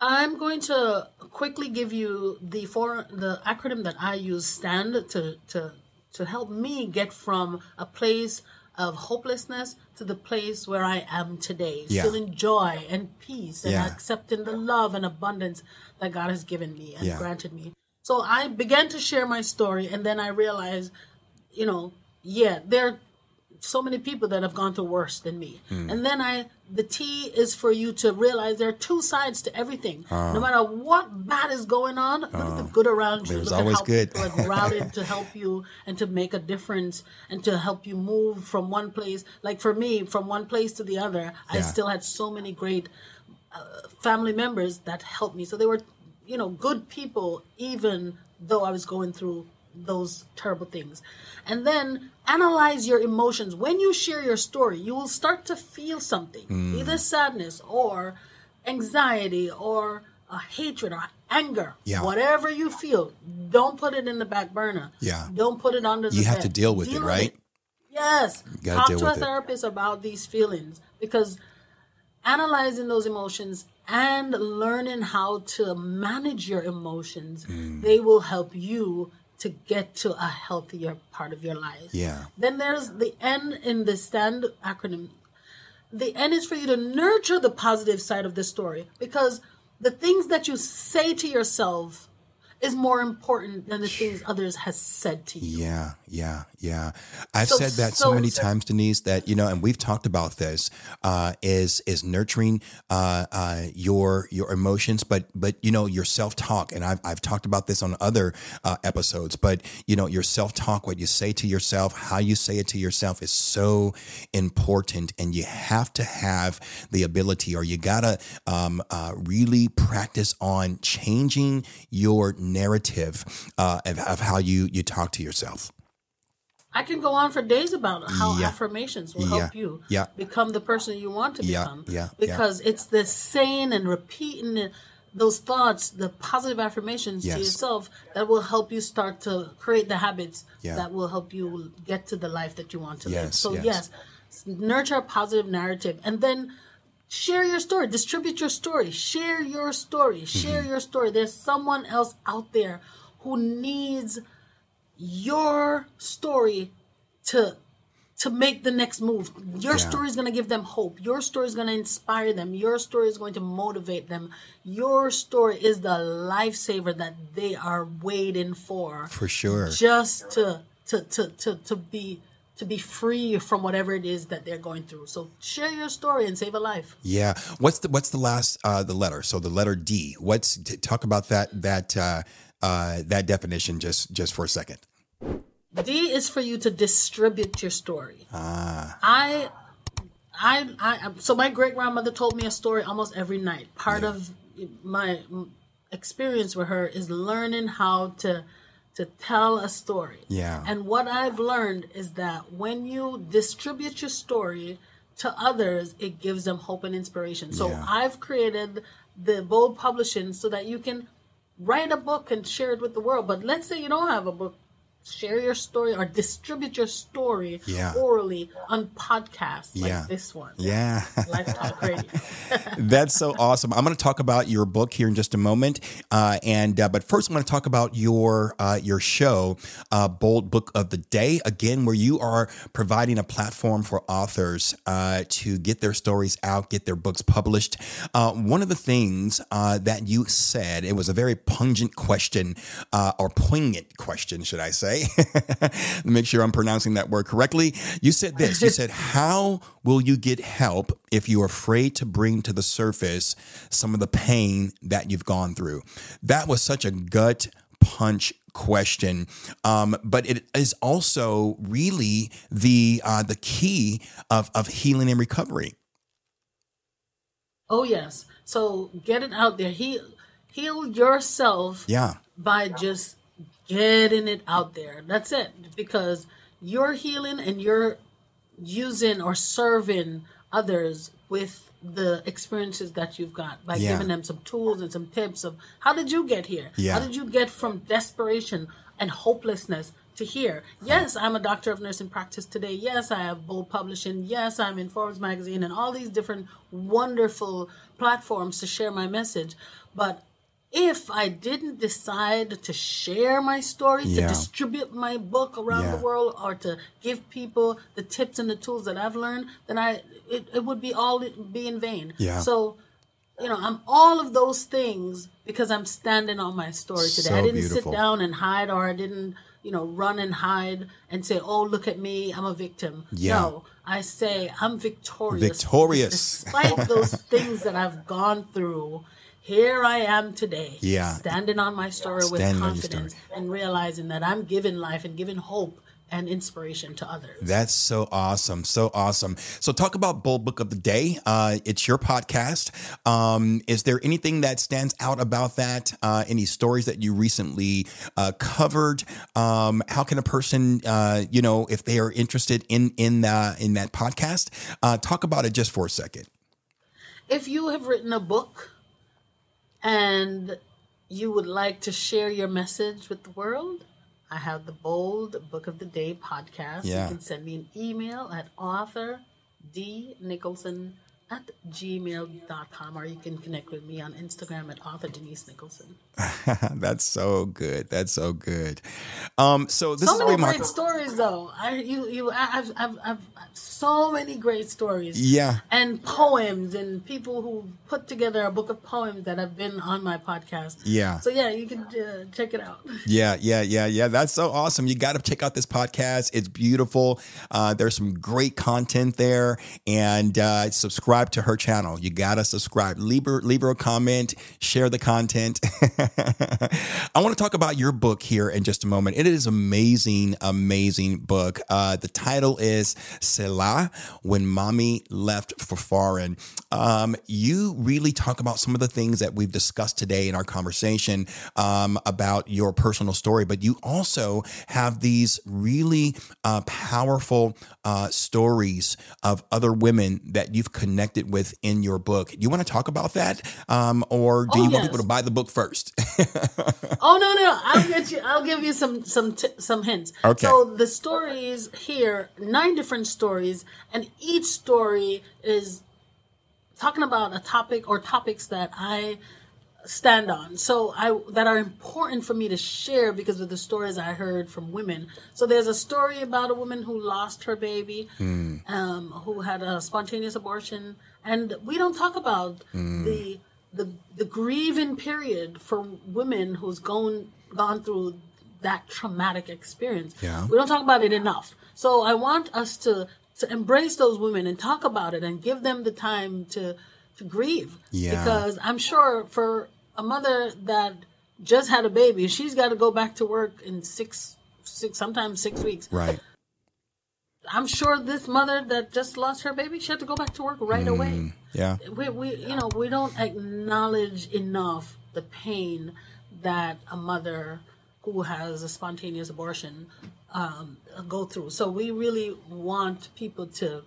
I'm going to quickly give you the for the acronym that I use stand to to to help me get from a place of hopelessness to the place where I am today, yeah. feeling joy and peace and yeah. accepting the love and abundance that God has given me and yeah. granted me. So I began to share my story, and then I realized, you know, yeah, there are so many people that have gone through worse than me. Mm. And then I, the T is for you to realize there are two sides to everything. Uh, no matter what bad is going on, look uh, at the good around you. There's look always at how good. rallied to help you and to make a difference and to help you move from one place. Like for me, from one place to the other, yeah. I still had so many great uh, family members that helped me. So they were, you know, good people, even though I was going through those terrible things. And then analyze your emotions. When you share your story, you will start to feel something, mm. either sadness or anxiety or a hatred or anger. Yeah. Whatever you feel, don't put it in the back burner. Yeah. Don't put it under the You have bed. to deal with deal it, right? It. Yes. Talk to a therapist it. about these feelings because analyzing those emotions and learning how to manage your emotions, mm. they will help you to get to a healthier part of your life. Yeah. Then there's the N in the STAND acronym. The N is for you to nurture the positive side of the story because the things that you say to yourself is more important than the things others has said to you. Yeah, yeah, yeah. I've So- said that so, so- many times, Denise, that you know, and we've talked about this. Uh, is is nurturing uh, uh, your your emotions, but but you know your self talk, and I've I've talked about this on other uh, episodes. But you know your self talk, what you say to yourself, how you say it to yourself, is so important, and you have to have the ability, or you gotta um, uh, really practice on changing your narrative uh, of, of how you you talk to yourself. I can go on for days about how Yeah. affirmations will Yeah. help you Yeah. become the person you want to become. Yeah. Because it's the saying and repeating those thoughts, the positive affirmations Yes. to yourself that will help you start to create the habits that will help you get to the life that you want to live. So yes. yes, nurture a positive narrative and then share your story. Distribute your story. Share your story. Share Mm-hmm. your story. There's someone else out there who needs your story to to make the next move. Your Yeah. story is going to give them hope. Your story is going to inspire them. Your story is going to motivate them. Your story is the lifesaver that they are waiting for. For sure. just to to to to, to be to be free from whatever it is that they're going through so share your story and save a life Yeah. What's the what's the last uh the letter? So the letter D. What's t- talk about that that uh uh that definition just just for a second. D is for you to distribute your story. Ah. I, I, I. So my great grandmother told me a story almost every night. Part of my experience with her is learning how to to tell a story. Yeah. And what I've learned is that when you distribute your story to others, it gives them hope and inspiration. So Yeah. I've created the Bold Publishing so that you can write a book and share it with the world. But let's say you don't have a book, share your story or distribute your story Yeah. orally on podcasts like Yeah. this one. Yeah. Life Talk Radio. That's so awesome. I'm going to talk about your book here in just a moment, uh, and uh, but first, I want to talk about your uh, your show, uh, Bold Book of the Day, again, where you are providing a platform for authors uh, to get their stories out, get their books published. Uh, one of the things uh, that you said, it was a very pungent question, uh, or poignant question, should I say? Make sure I'm pronouncing that word correctly. You said this. You said, "How will you get help if you're afraid to bring to the surface some of the pain that you've gone through?" That was such a gut punch question, um, but it is also really the uh, the key of of healing and recovery. Oh yes. So get it out there. Heal heal yourself Yeah, by just getting it out there. That's it. Because you're healing and you're using or serving others with the experiences that you've got by Yeah. giving them some tools and some tips of how did you get here? Yeah. How did you get from desperation and hopelessness to here? Yes, I'm a doctor of nursing practice today. Yes, I have Bold Publishing. Yes, I'm in Forbes magazine and all these different wonderful platforms to share my message. But if I didn't decide to share my story, Yeah. to distribute my book around Yeah. the world, or to give people the tips and the tools that I've learned, then I it, it would be all be in vain. Yeah. So, you know, I'm all of those things because I'm standing on my story today. So I didn't beautiful. sit down and hide, or I didn't, you know, run and hide and say, "Oh, look at me, I'm a victim." Yeah. No, I say I'm victorious. Victorious. Despite those things that I've gone through, here I am today. Yeah. Standing on my story with Standing on your story. confidence and realizing that I'm giving life and giving hope and inspiration to others. That's so awesome. So awesome. So talk about Bold Book of the Day. Uh, it's your podcast. Um, is there anything that stands out about that? Uh, any stories that you recently uh, covered? Um, how can a person, uh, you know, if they are interested in in uh, in that podcast, uh, talk about it just for a second. if you have written a book and you would like to share your message with the world, I have the Bold Book of the Day podcast. Yeah. You can send me an email at author d nicholson at gmail.com or you can connect with me on Instagram at author Denise Nicholson. That's so good. That's so good. Um, so this so is many great stories though. I you you I've, I've, I've, I've so many great stories. Yeah. And poems and people who put together a book of poems that have been on my podcast. Yeah. So yeah, you can uh, check it out. Yeah, yeah, yeah, yeah. That's so awesome. You got to check out this podcast. It's beautiful. Uh, there's some great content there, and uh, subscribe to her channel. You got to subscribe. Leave her, leave her a comment. Share the content. I want to talk about your book here in just a moment. It is amazing, amazing book. Uh, the title is Selah: When Mommy Left for Foreign. Um, you really talk about some of the things that we've discussed today in our conversation um, about your personal story, but you also have these really uh, powerful uh, stories of other women that you've connected with in your book. Do you want to talk about that, um, or do Oh, you want people to buy the book first? Oh no no! I'll get you. I'll give you some some t- some hints. Okay. So the stories here, nine different stories, and each story is talking about a topic or topics that I stand on. So I that are important for me to share because of the stories I heard from women. So there's a story about a woman who lost her baby, um, who had a spontaneous abortion, and we don't talk about the the the grieving period for women who's gone gone through that traumatic experience. Yeah. We don't talk about it enough. So I want us to to embrace those women and talk about it and give them the time to to grieve. Yeah. Because I'm sure for a mother that just had a baby, she's got to go back to work in six six sometimes six weeks. right. I'm sure this mother that just lost her baby, she had to go back to work right away Yeah. we, we you know we don't acknowledge enough the pain that a mother who has a spontaneous abortion um, go through so we really want people to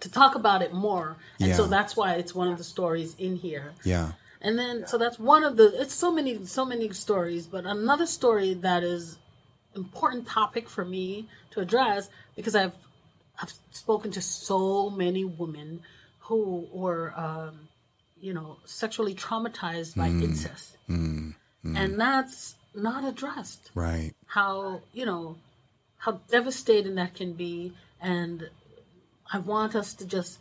to talk about it more and so that's why it's one of the stories in here Yeah. And then so that's one of the it's so many so many stories but another story that is important topic for me to address because I've I've spoken to so many women who were um, you know sexually traumatized by mm. incest, mm. Mm. and that's not addressed. Right. How you know how devastating that can be, and I want us to just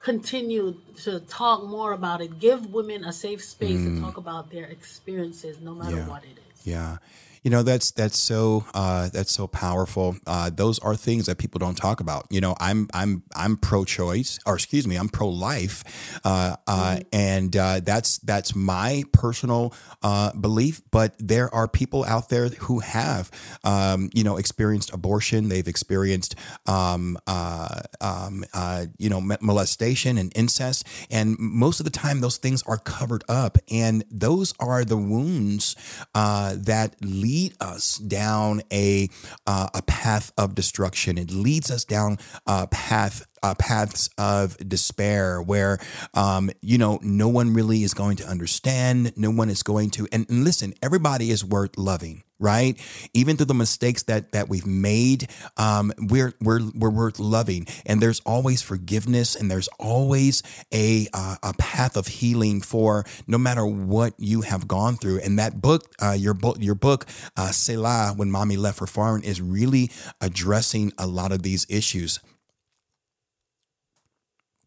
continue to talk more about it. Give women a safe space to mm. talk about their experiences, no matter Yeah. what it is. Yeah. You know that's that's so uh, that's so powerful. Uh, those are things that people don't talk about. You know, I'm I'm I'm pro-choice, or excuse me, I'm pro-life, uh, uh, and uh, that's that's my personal uh, belief. But there are people out there who have, um, you know, experienced abortion. They've experienced, um, uh, um, uh, you know, molestation and incest, and most of the time those things are covered up, and those are the wounds uh, that lead us down a uh, a path of destruction. It leads us down a path uh, paths of despair where um, you know no one really is going to understand no one is going to and, and listen everybody is worth loving right? Even through the mistakes that that we've made um, we're we're we're worth loving. And there's always forgiveness and there's always a uh, a path of healing for no matter what you have gone through. And that book uh, your book your book uh, Selah when mommy left for foreign is really addressing a lot of these issues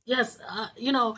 Yes, uh, you know,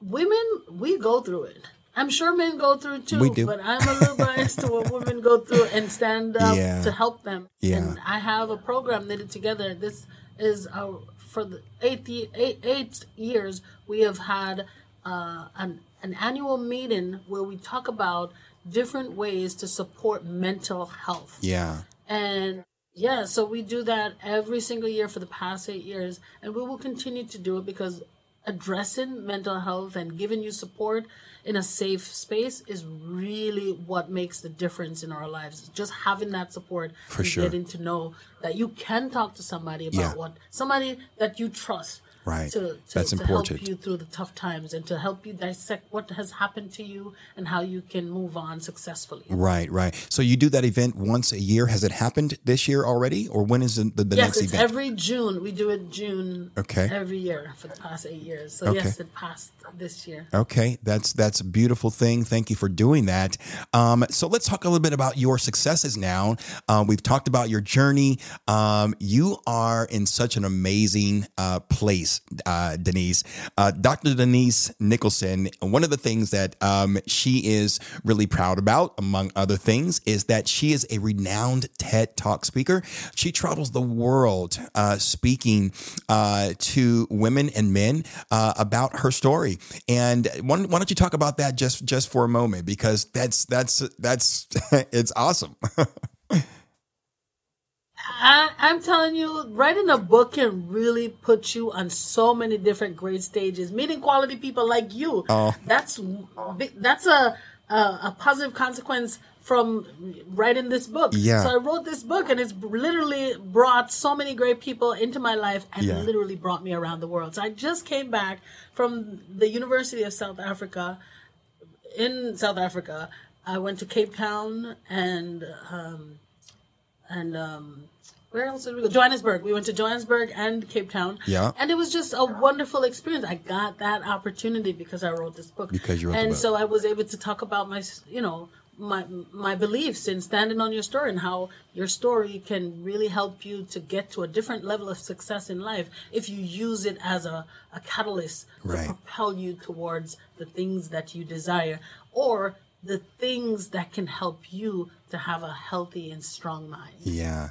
women we go through it. I'm sure men go through it too, We do. but I'm a little biased to what women go through and stand up Yeah. to help them. Yeah. And I have a program knitted together. This is uh, for the eight, ye- eight, eight years we have had uh, an an annual meeting where we talk about different ways to support mental health. yeah And yeah, so we do that every single year for the past eight years, and we will continue to do it because addressing mental health and giving you support in a safe space is really what makes the difference in our lives. Just having that support For and sure. getting to know that you can talk to somebody about Yeah. what somebody that you trust Right. To, to, That's to important. help you through the tough times and to help you dissect what has happened to you and how you can move on successfully. Right, right. So you do that event once a year. Has it happened this year already, or when is the, the, yes, next it's event? every June. We do it June Okay. every year for the past eight years. So Okay. yes, it passed this year. Okay, that's that's a beautiful thing. Thank you for doing that. Um, so let's talk a little bit about your successes now. Uh, we've talked about your journey. Um, you are in such an amazing uh, place, uh, Denise. Uh, Dr. Denise Nicholson. One of the things that um, she is really proud about, among other things, is that she is a renowned TED Talk speaker. She travels the world uh, speaking uh, to women and men uh, about her story. And why don't you talk about that just just for a moment because that's that's that's it's awesome. I, I'm telling you, writing a book can really put you on so many different great stages. Meeting quality people like you, Oh. that's that's a, a a positive consequence from writing this book. Yeah. So I wrote this book, and it's literally brought so many great people into my life, and Yeah. literally brought me around the world. So I just came back from the University of South Africa. In South Africa, I went to Cape Town and. Um, and um, where else did we go? Johannesburg. We went to Johannesburg and Cape Town. Yeah. And it was just a wonderful experience. I got that opportunity because I wrote this book. Because you wrote and so I was able to talk about my, you know, my my beliefs in standing on your story and how your story can really help you to get to a different level of success in life if you use it as a, a catalyst Right. to propel you towards the things that you desire or the things that can help you to have a healthy and strong mind. Yeah.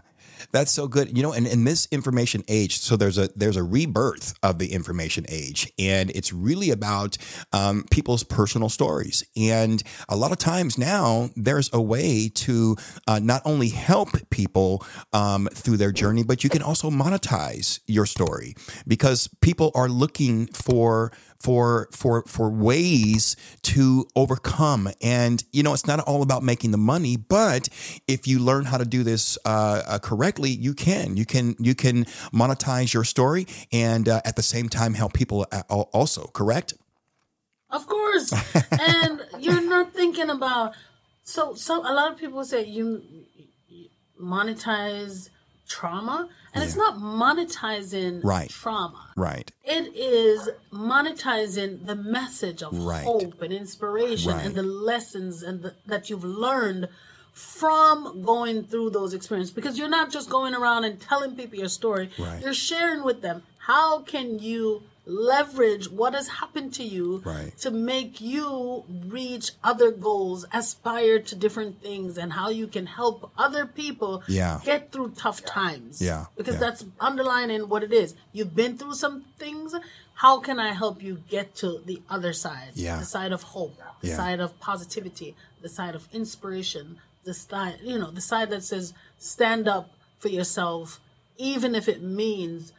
That's so good. You know, and in this information age, so there's a there's a rebirth of the information age, and it's really about um, people's personal stories. And a lot of times now, there's a way to uh, not only help people um, through their journey, but you can also monetize your story because people are looking for for for for ways to overcome and you know it's not all about making the money but if you learn how to do this uh, correctly you can you can you can monetize your story and uh, at the same time help people also correct Of course. and you're not thinking about so so a lot of people say you, you monetize trauma and it's not monetizing Right. trauma. right It is monetizing the message of Right. hope and inspiration Right. and the lessons and the, that you've learned from going through those experiences because you're not just going around and telling people your story Right. you're sharing with them how can you leverage what has happened to you Right. to make you reach other goals aspire to different things and how you can help other people Yeah. get through tough times Yeah, because yeah. that's underlining what it is you've been through some things how can i help you get to the other side Yeah. the side of hope the side of positivity the side of inspiration the side you know the side that says stand up for yourself even if it means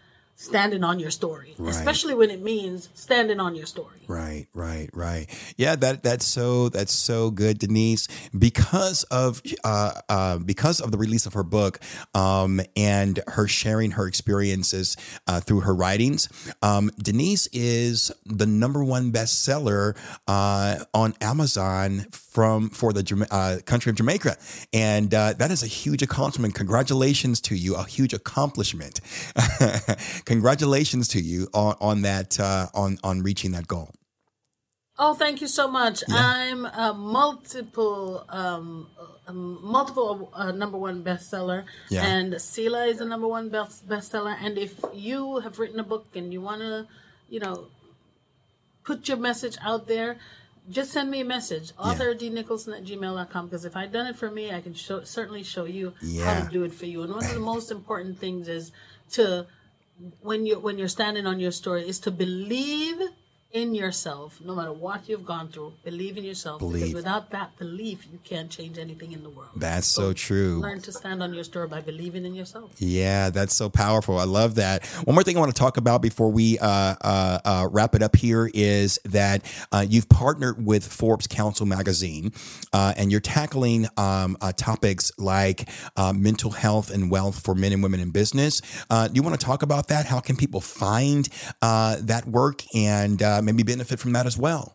standing on your story Right. especially when it means standing on your story Right, right, right. Yeah, that that's so that's so good, Denise. Because of uh, uh, because of the release of her book um, and her sharing her experiences uh, through her writings, um, Denise is the number one bestseller uh, on Amazon from for the uh, country of Jamaica, and uh, that is a huge accomplishment. Congratulations to you, a huge accomplishment. Congratulations to you on on that uh, on on reaching that goal. Oh, thank you so much. I'm a multiple, um, a multiple uh, number one bestseller, Yeah. and Sela is a number one best bestseller. And if you have written a book and you want to, you know, put your message out there, just send me a message, author nicholson at gmail.com. Because if I've done it for me, I can show, certainly show you how to do it for you. And one of the most important things is to when you're when you're standing on your story is to believe in yourself, no matter what you've gone through. Believe in yourself. Believe. Because without that belief, you can't change anything in the world. That's so true. Learn to stand on your story by believing in yourself. Yeah, that's so powerful. I love that. One more thing I want to talk about before we uh, uh, uh, wrap it up here is that uh, you've partnered with Forbes Council magazine, uh, and you're tackling um, uh, topics like mental health and wealth for men and women in business. do you want to talk about that? How can people find that work and maybe benefit from that as well?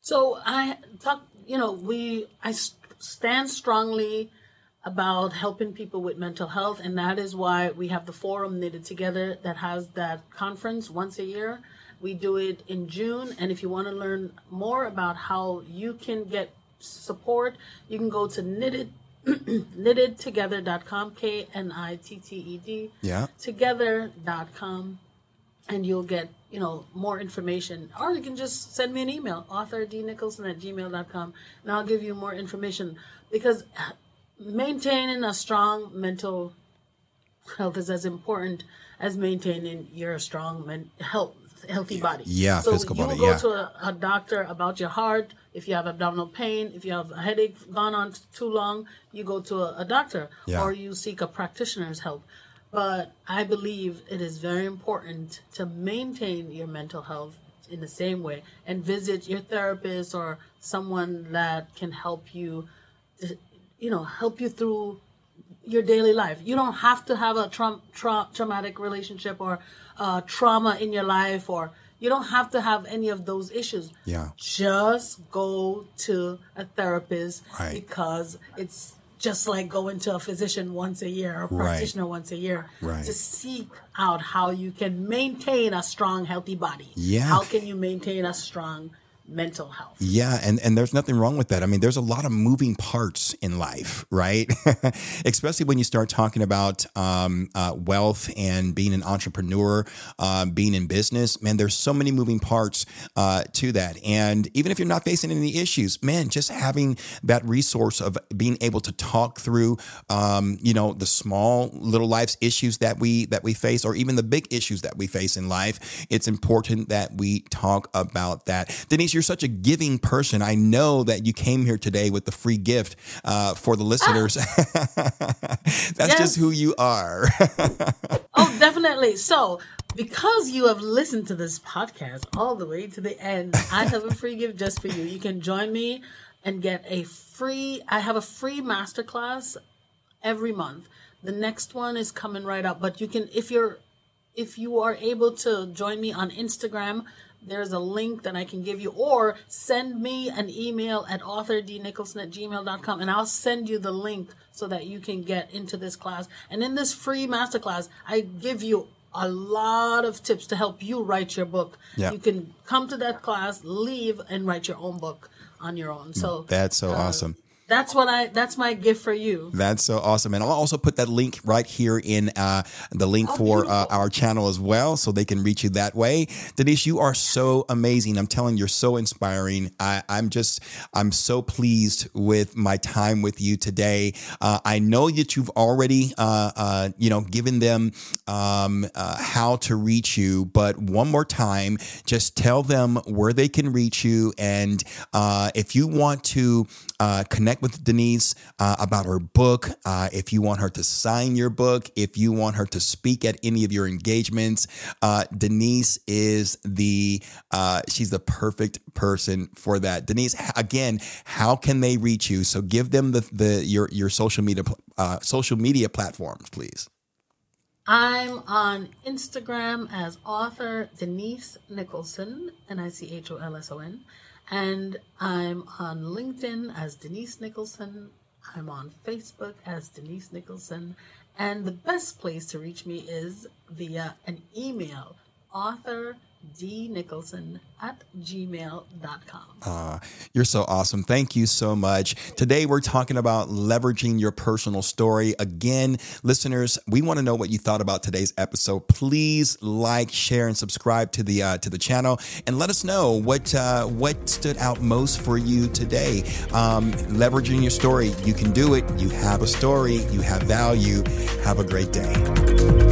So I talk, you know, we I stand strongly about helping people with mental health, and that is why we have the forum knitted together that has that conference once a year. We do it in June, and if you want to learn more about how you can get support, you can go to knitted knittedtogether.com k n i t t e d yeah together.com and you'll get you know more information. Or you can just send me an email author d nicholson at gmail.com and i'll give you more information. Because uh, maintaining a strong mental health is as important as maintaining your strong men- health healthy body. Yeah so physical you body go yeah. to a, a doctor about your heart if you have abdominal pain if you have a headache gone on too long you go to a, a doctor Yeah. or you seek a practitioner's help but I believe it is very important to maintain your mental health in the same way and visit your therapist or someone that can help you, you know, help you through your daily life. You don't have to have a tra- tra- traumatic relationship or uh, trauma in your life or you don't have to have any of those issues. Yeah. Just go to a therapist Right. because it's just like going to a physician once a year or Right. practitioner once a year Right. to seek out how you can maintain a strong, healthy body. Yeah. How can you maintain a strong mental health? Yeah, and, and there's nothing wrong with that. I mean, there's a lot of moving parts in life, right? Especially when you start talking about um, uh, wealth and being an entrepreneur, uh, being in business. Man, there's so many moving parts uh, to that. And even if you're not facing any issues, man, just having that resource of being able to talk through, um, you know, the small little life's issues that we that we face, or even the big issues that we face in life, it's important that we talk about that. Denise, you're such a giving person. I know that you came here today with the free gift uh, for the listeners. That's Yes. just who you are. Oh, definitely. So, because you have listened to this podcast all the way to the end, I have a free gift just for you. You can join me and get a free, I have a free masterclass every month. The next one is coming right up, but you can, if you're, if you are able to join me on Instagram, there's a link that I can give you, or send me an email at authordnicholson at gmail.com and I'll send you the link so that you can get into this class. And in this free masterclass, I give you a lot of tips to help you write your book. Yeah. You can come to that class, leave, and write your own book on your own. So That's so uh, awesome. That's what I, that's my gift for you. That's so awesome. And I'll also put that link right here in uh, the link for uh, our channel as well, so they can reach you that way. Denise, you are so amazing. I'm telling you, you're so inspiring. I, I'm just, I'm so pleased with my time with you today. Uh, I know that you've already, uh, uh, you know, given them um, uh, how to reach you, but one more time, just tell them where they can reach you. And uh, if you want to uh, connect with Denise uh, about her book, uh, if you want her to sign your book, if you want her to speak at any of your engagements, uh, Denise is the uh, she's the perfect person for that. Denise, again, how can they reach you? So give them the the your your social media uh, social media platforms, please. I'm on Instagram as author Denise Nicholson, N I C H O L S O N. And I'm on LinkedIn as Denise Nicholson. I'm on Facebook as Denise Nicholson. And the best place to reach me is via an email, author D Nicholson at gmail.com. Uh, you're so awesome. Thank you so much. Today, we're talking about leveraging your personal story. Again, listeners, we want to know what you thought about today's episode. Please like, share, and subscribe to the uh, to the channel, and let us know what uh, what stood out most for you today. Um, leveraging your story, you can do it. You have a story. You have value. Have a great day.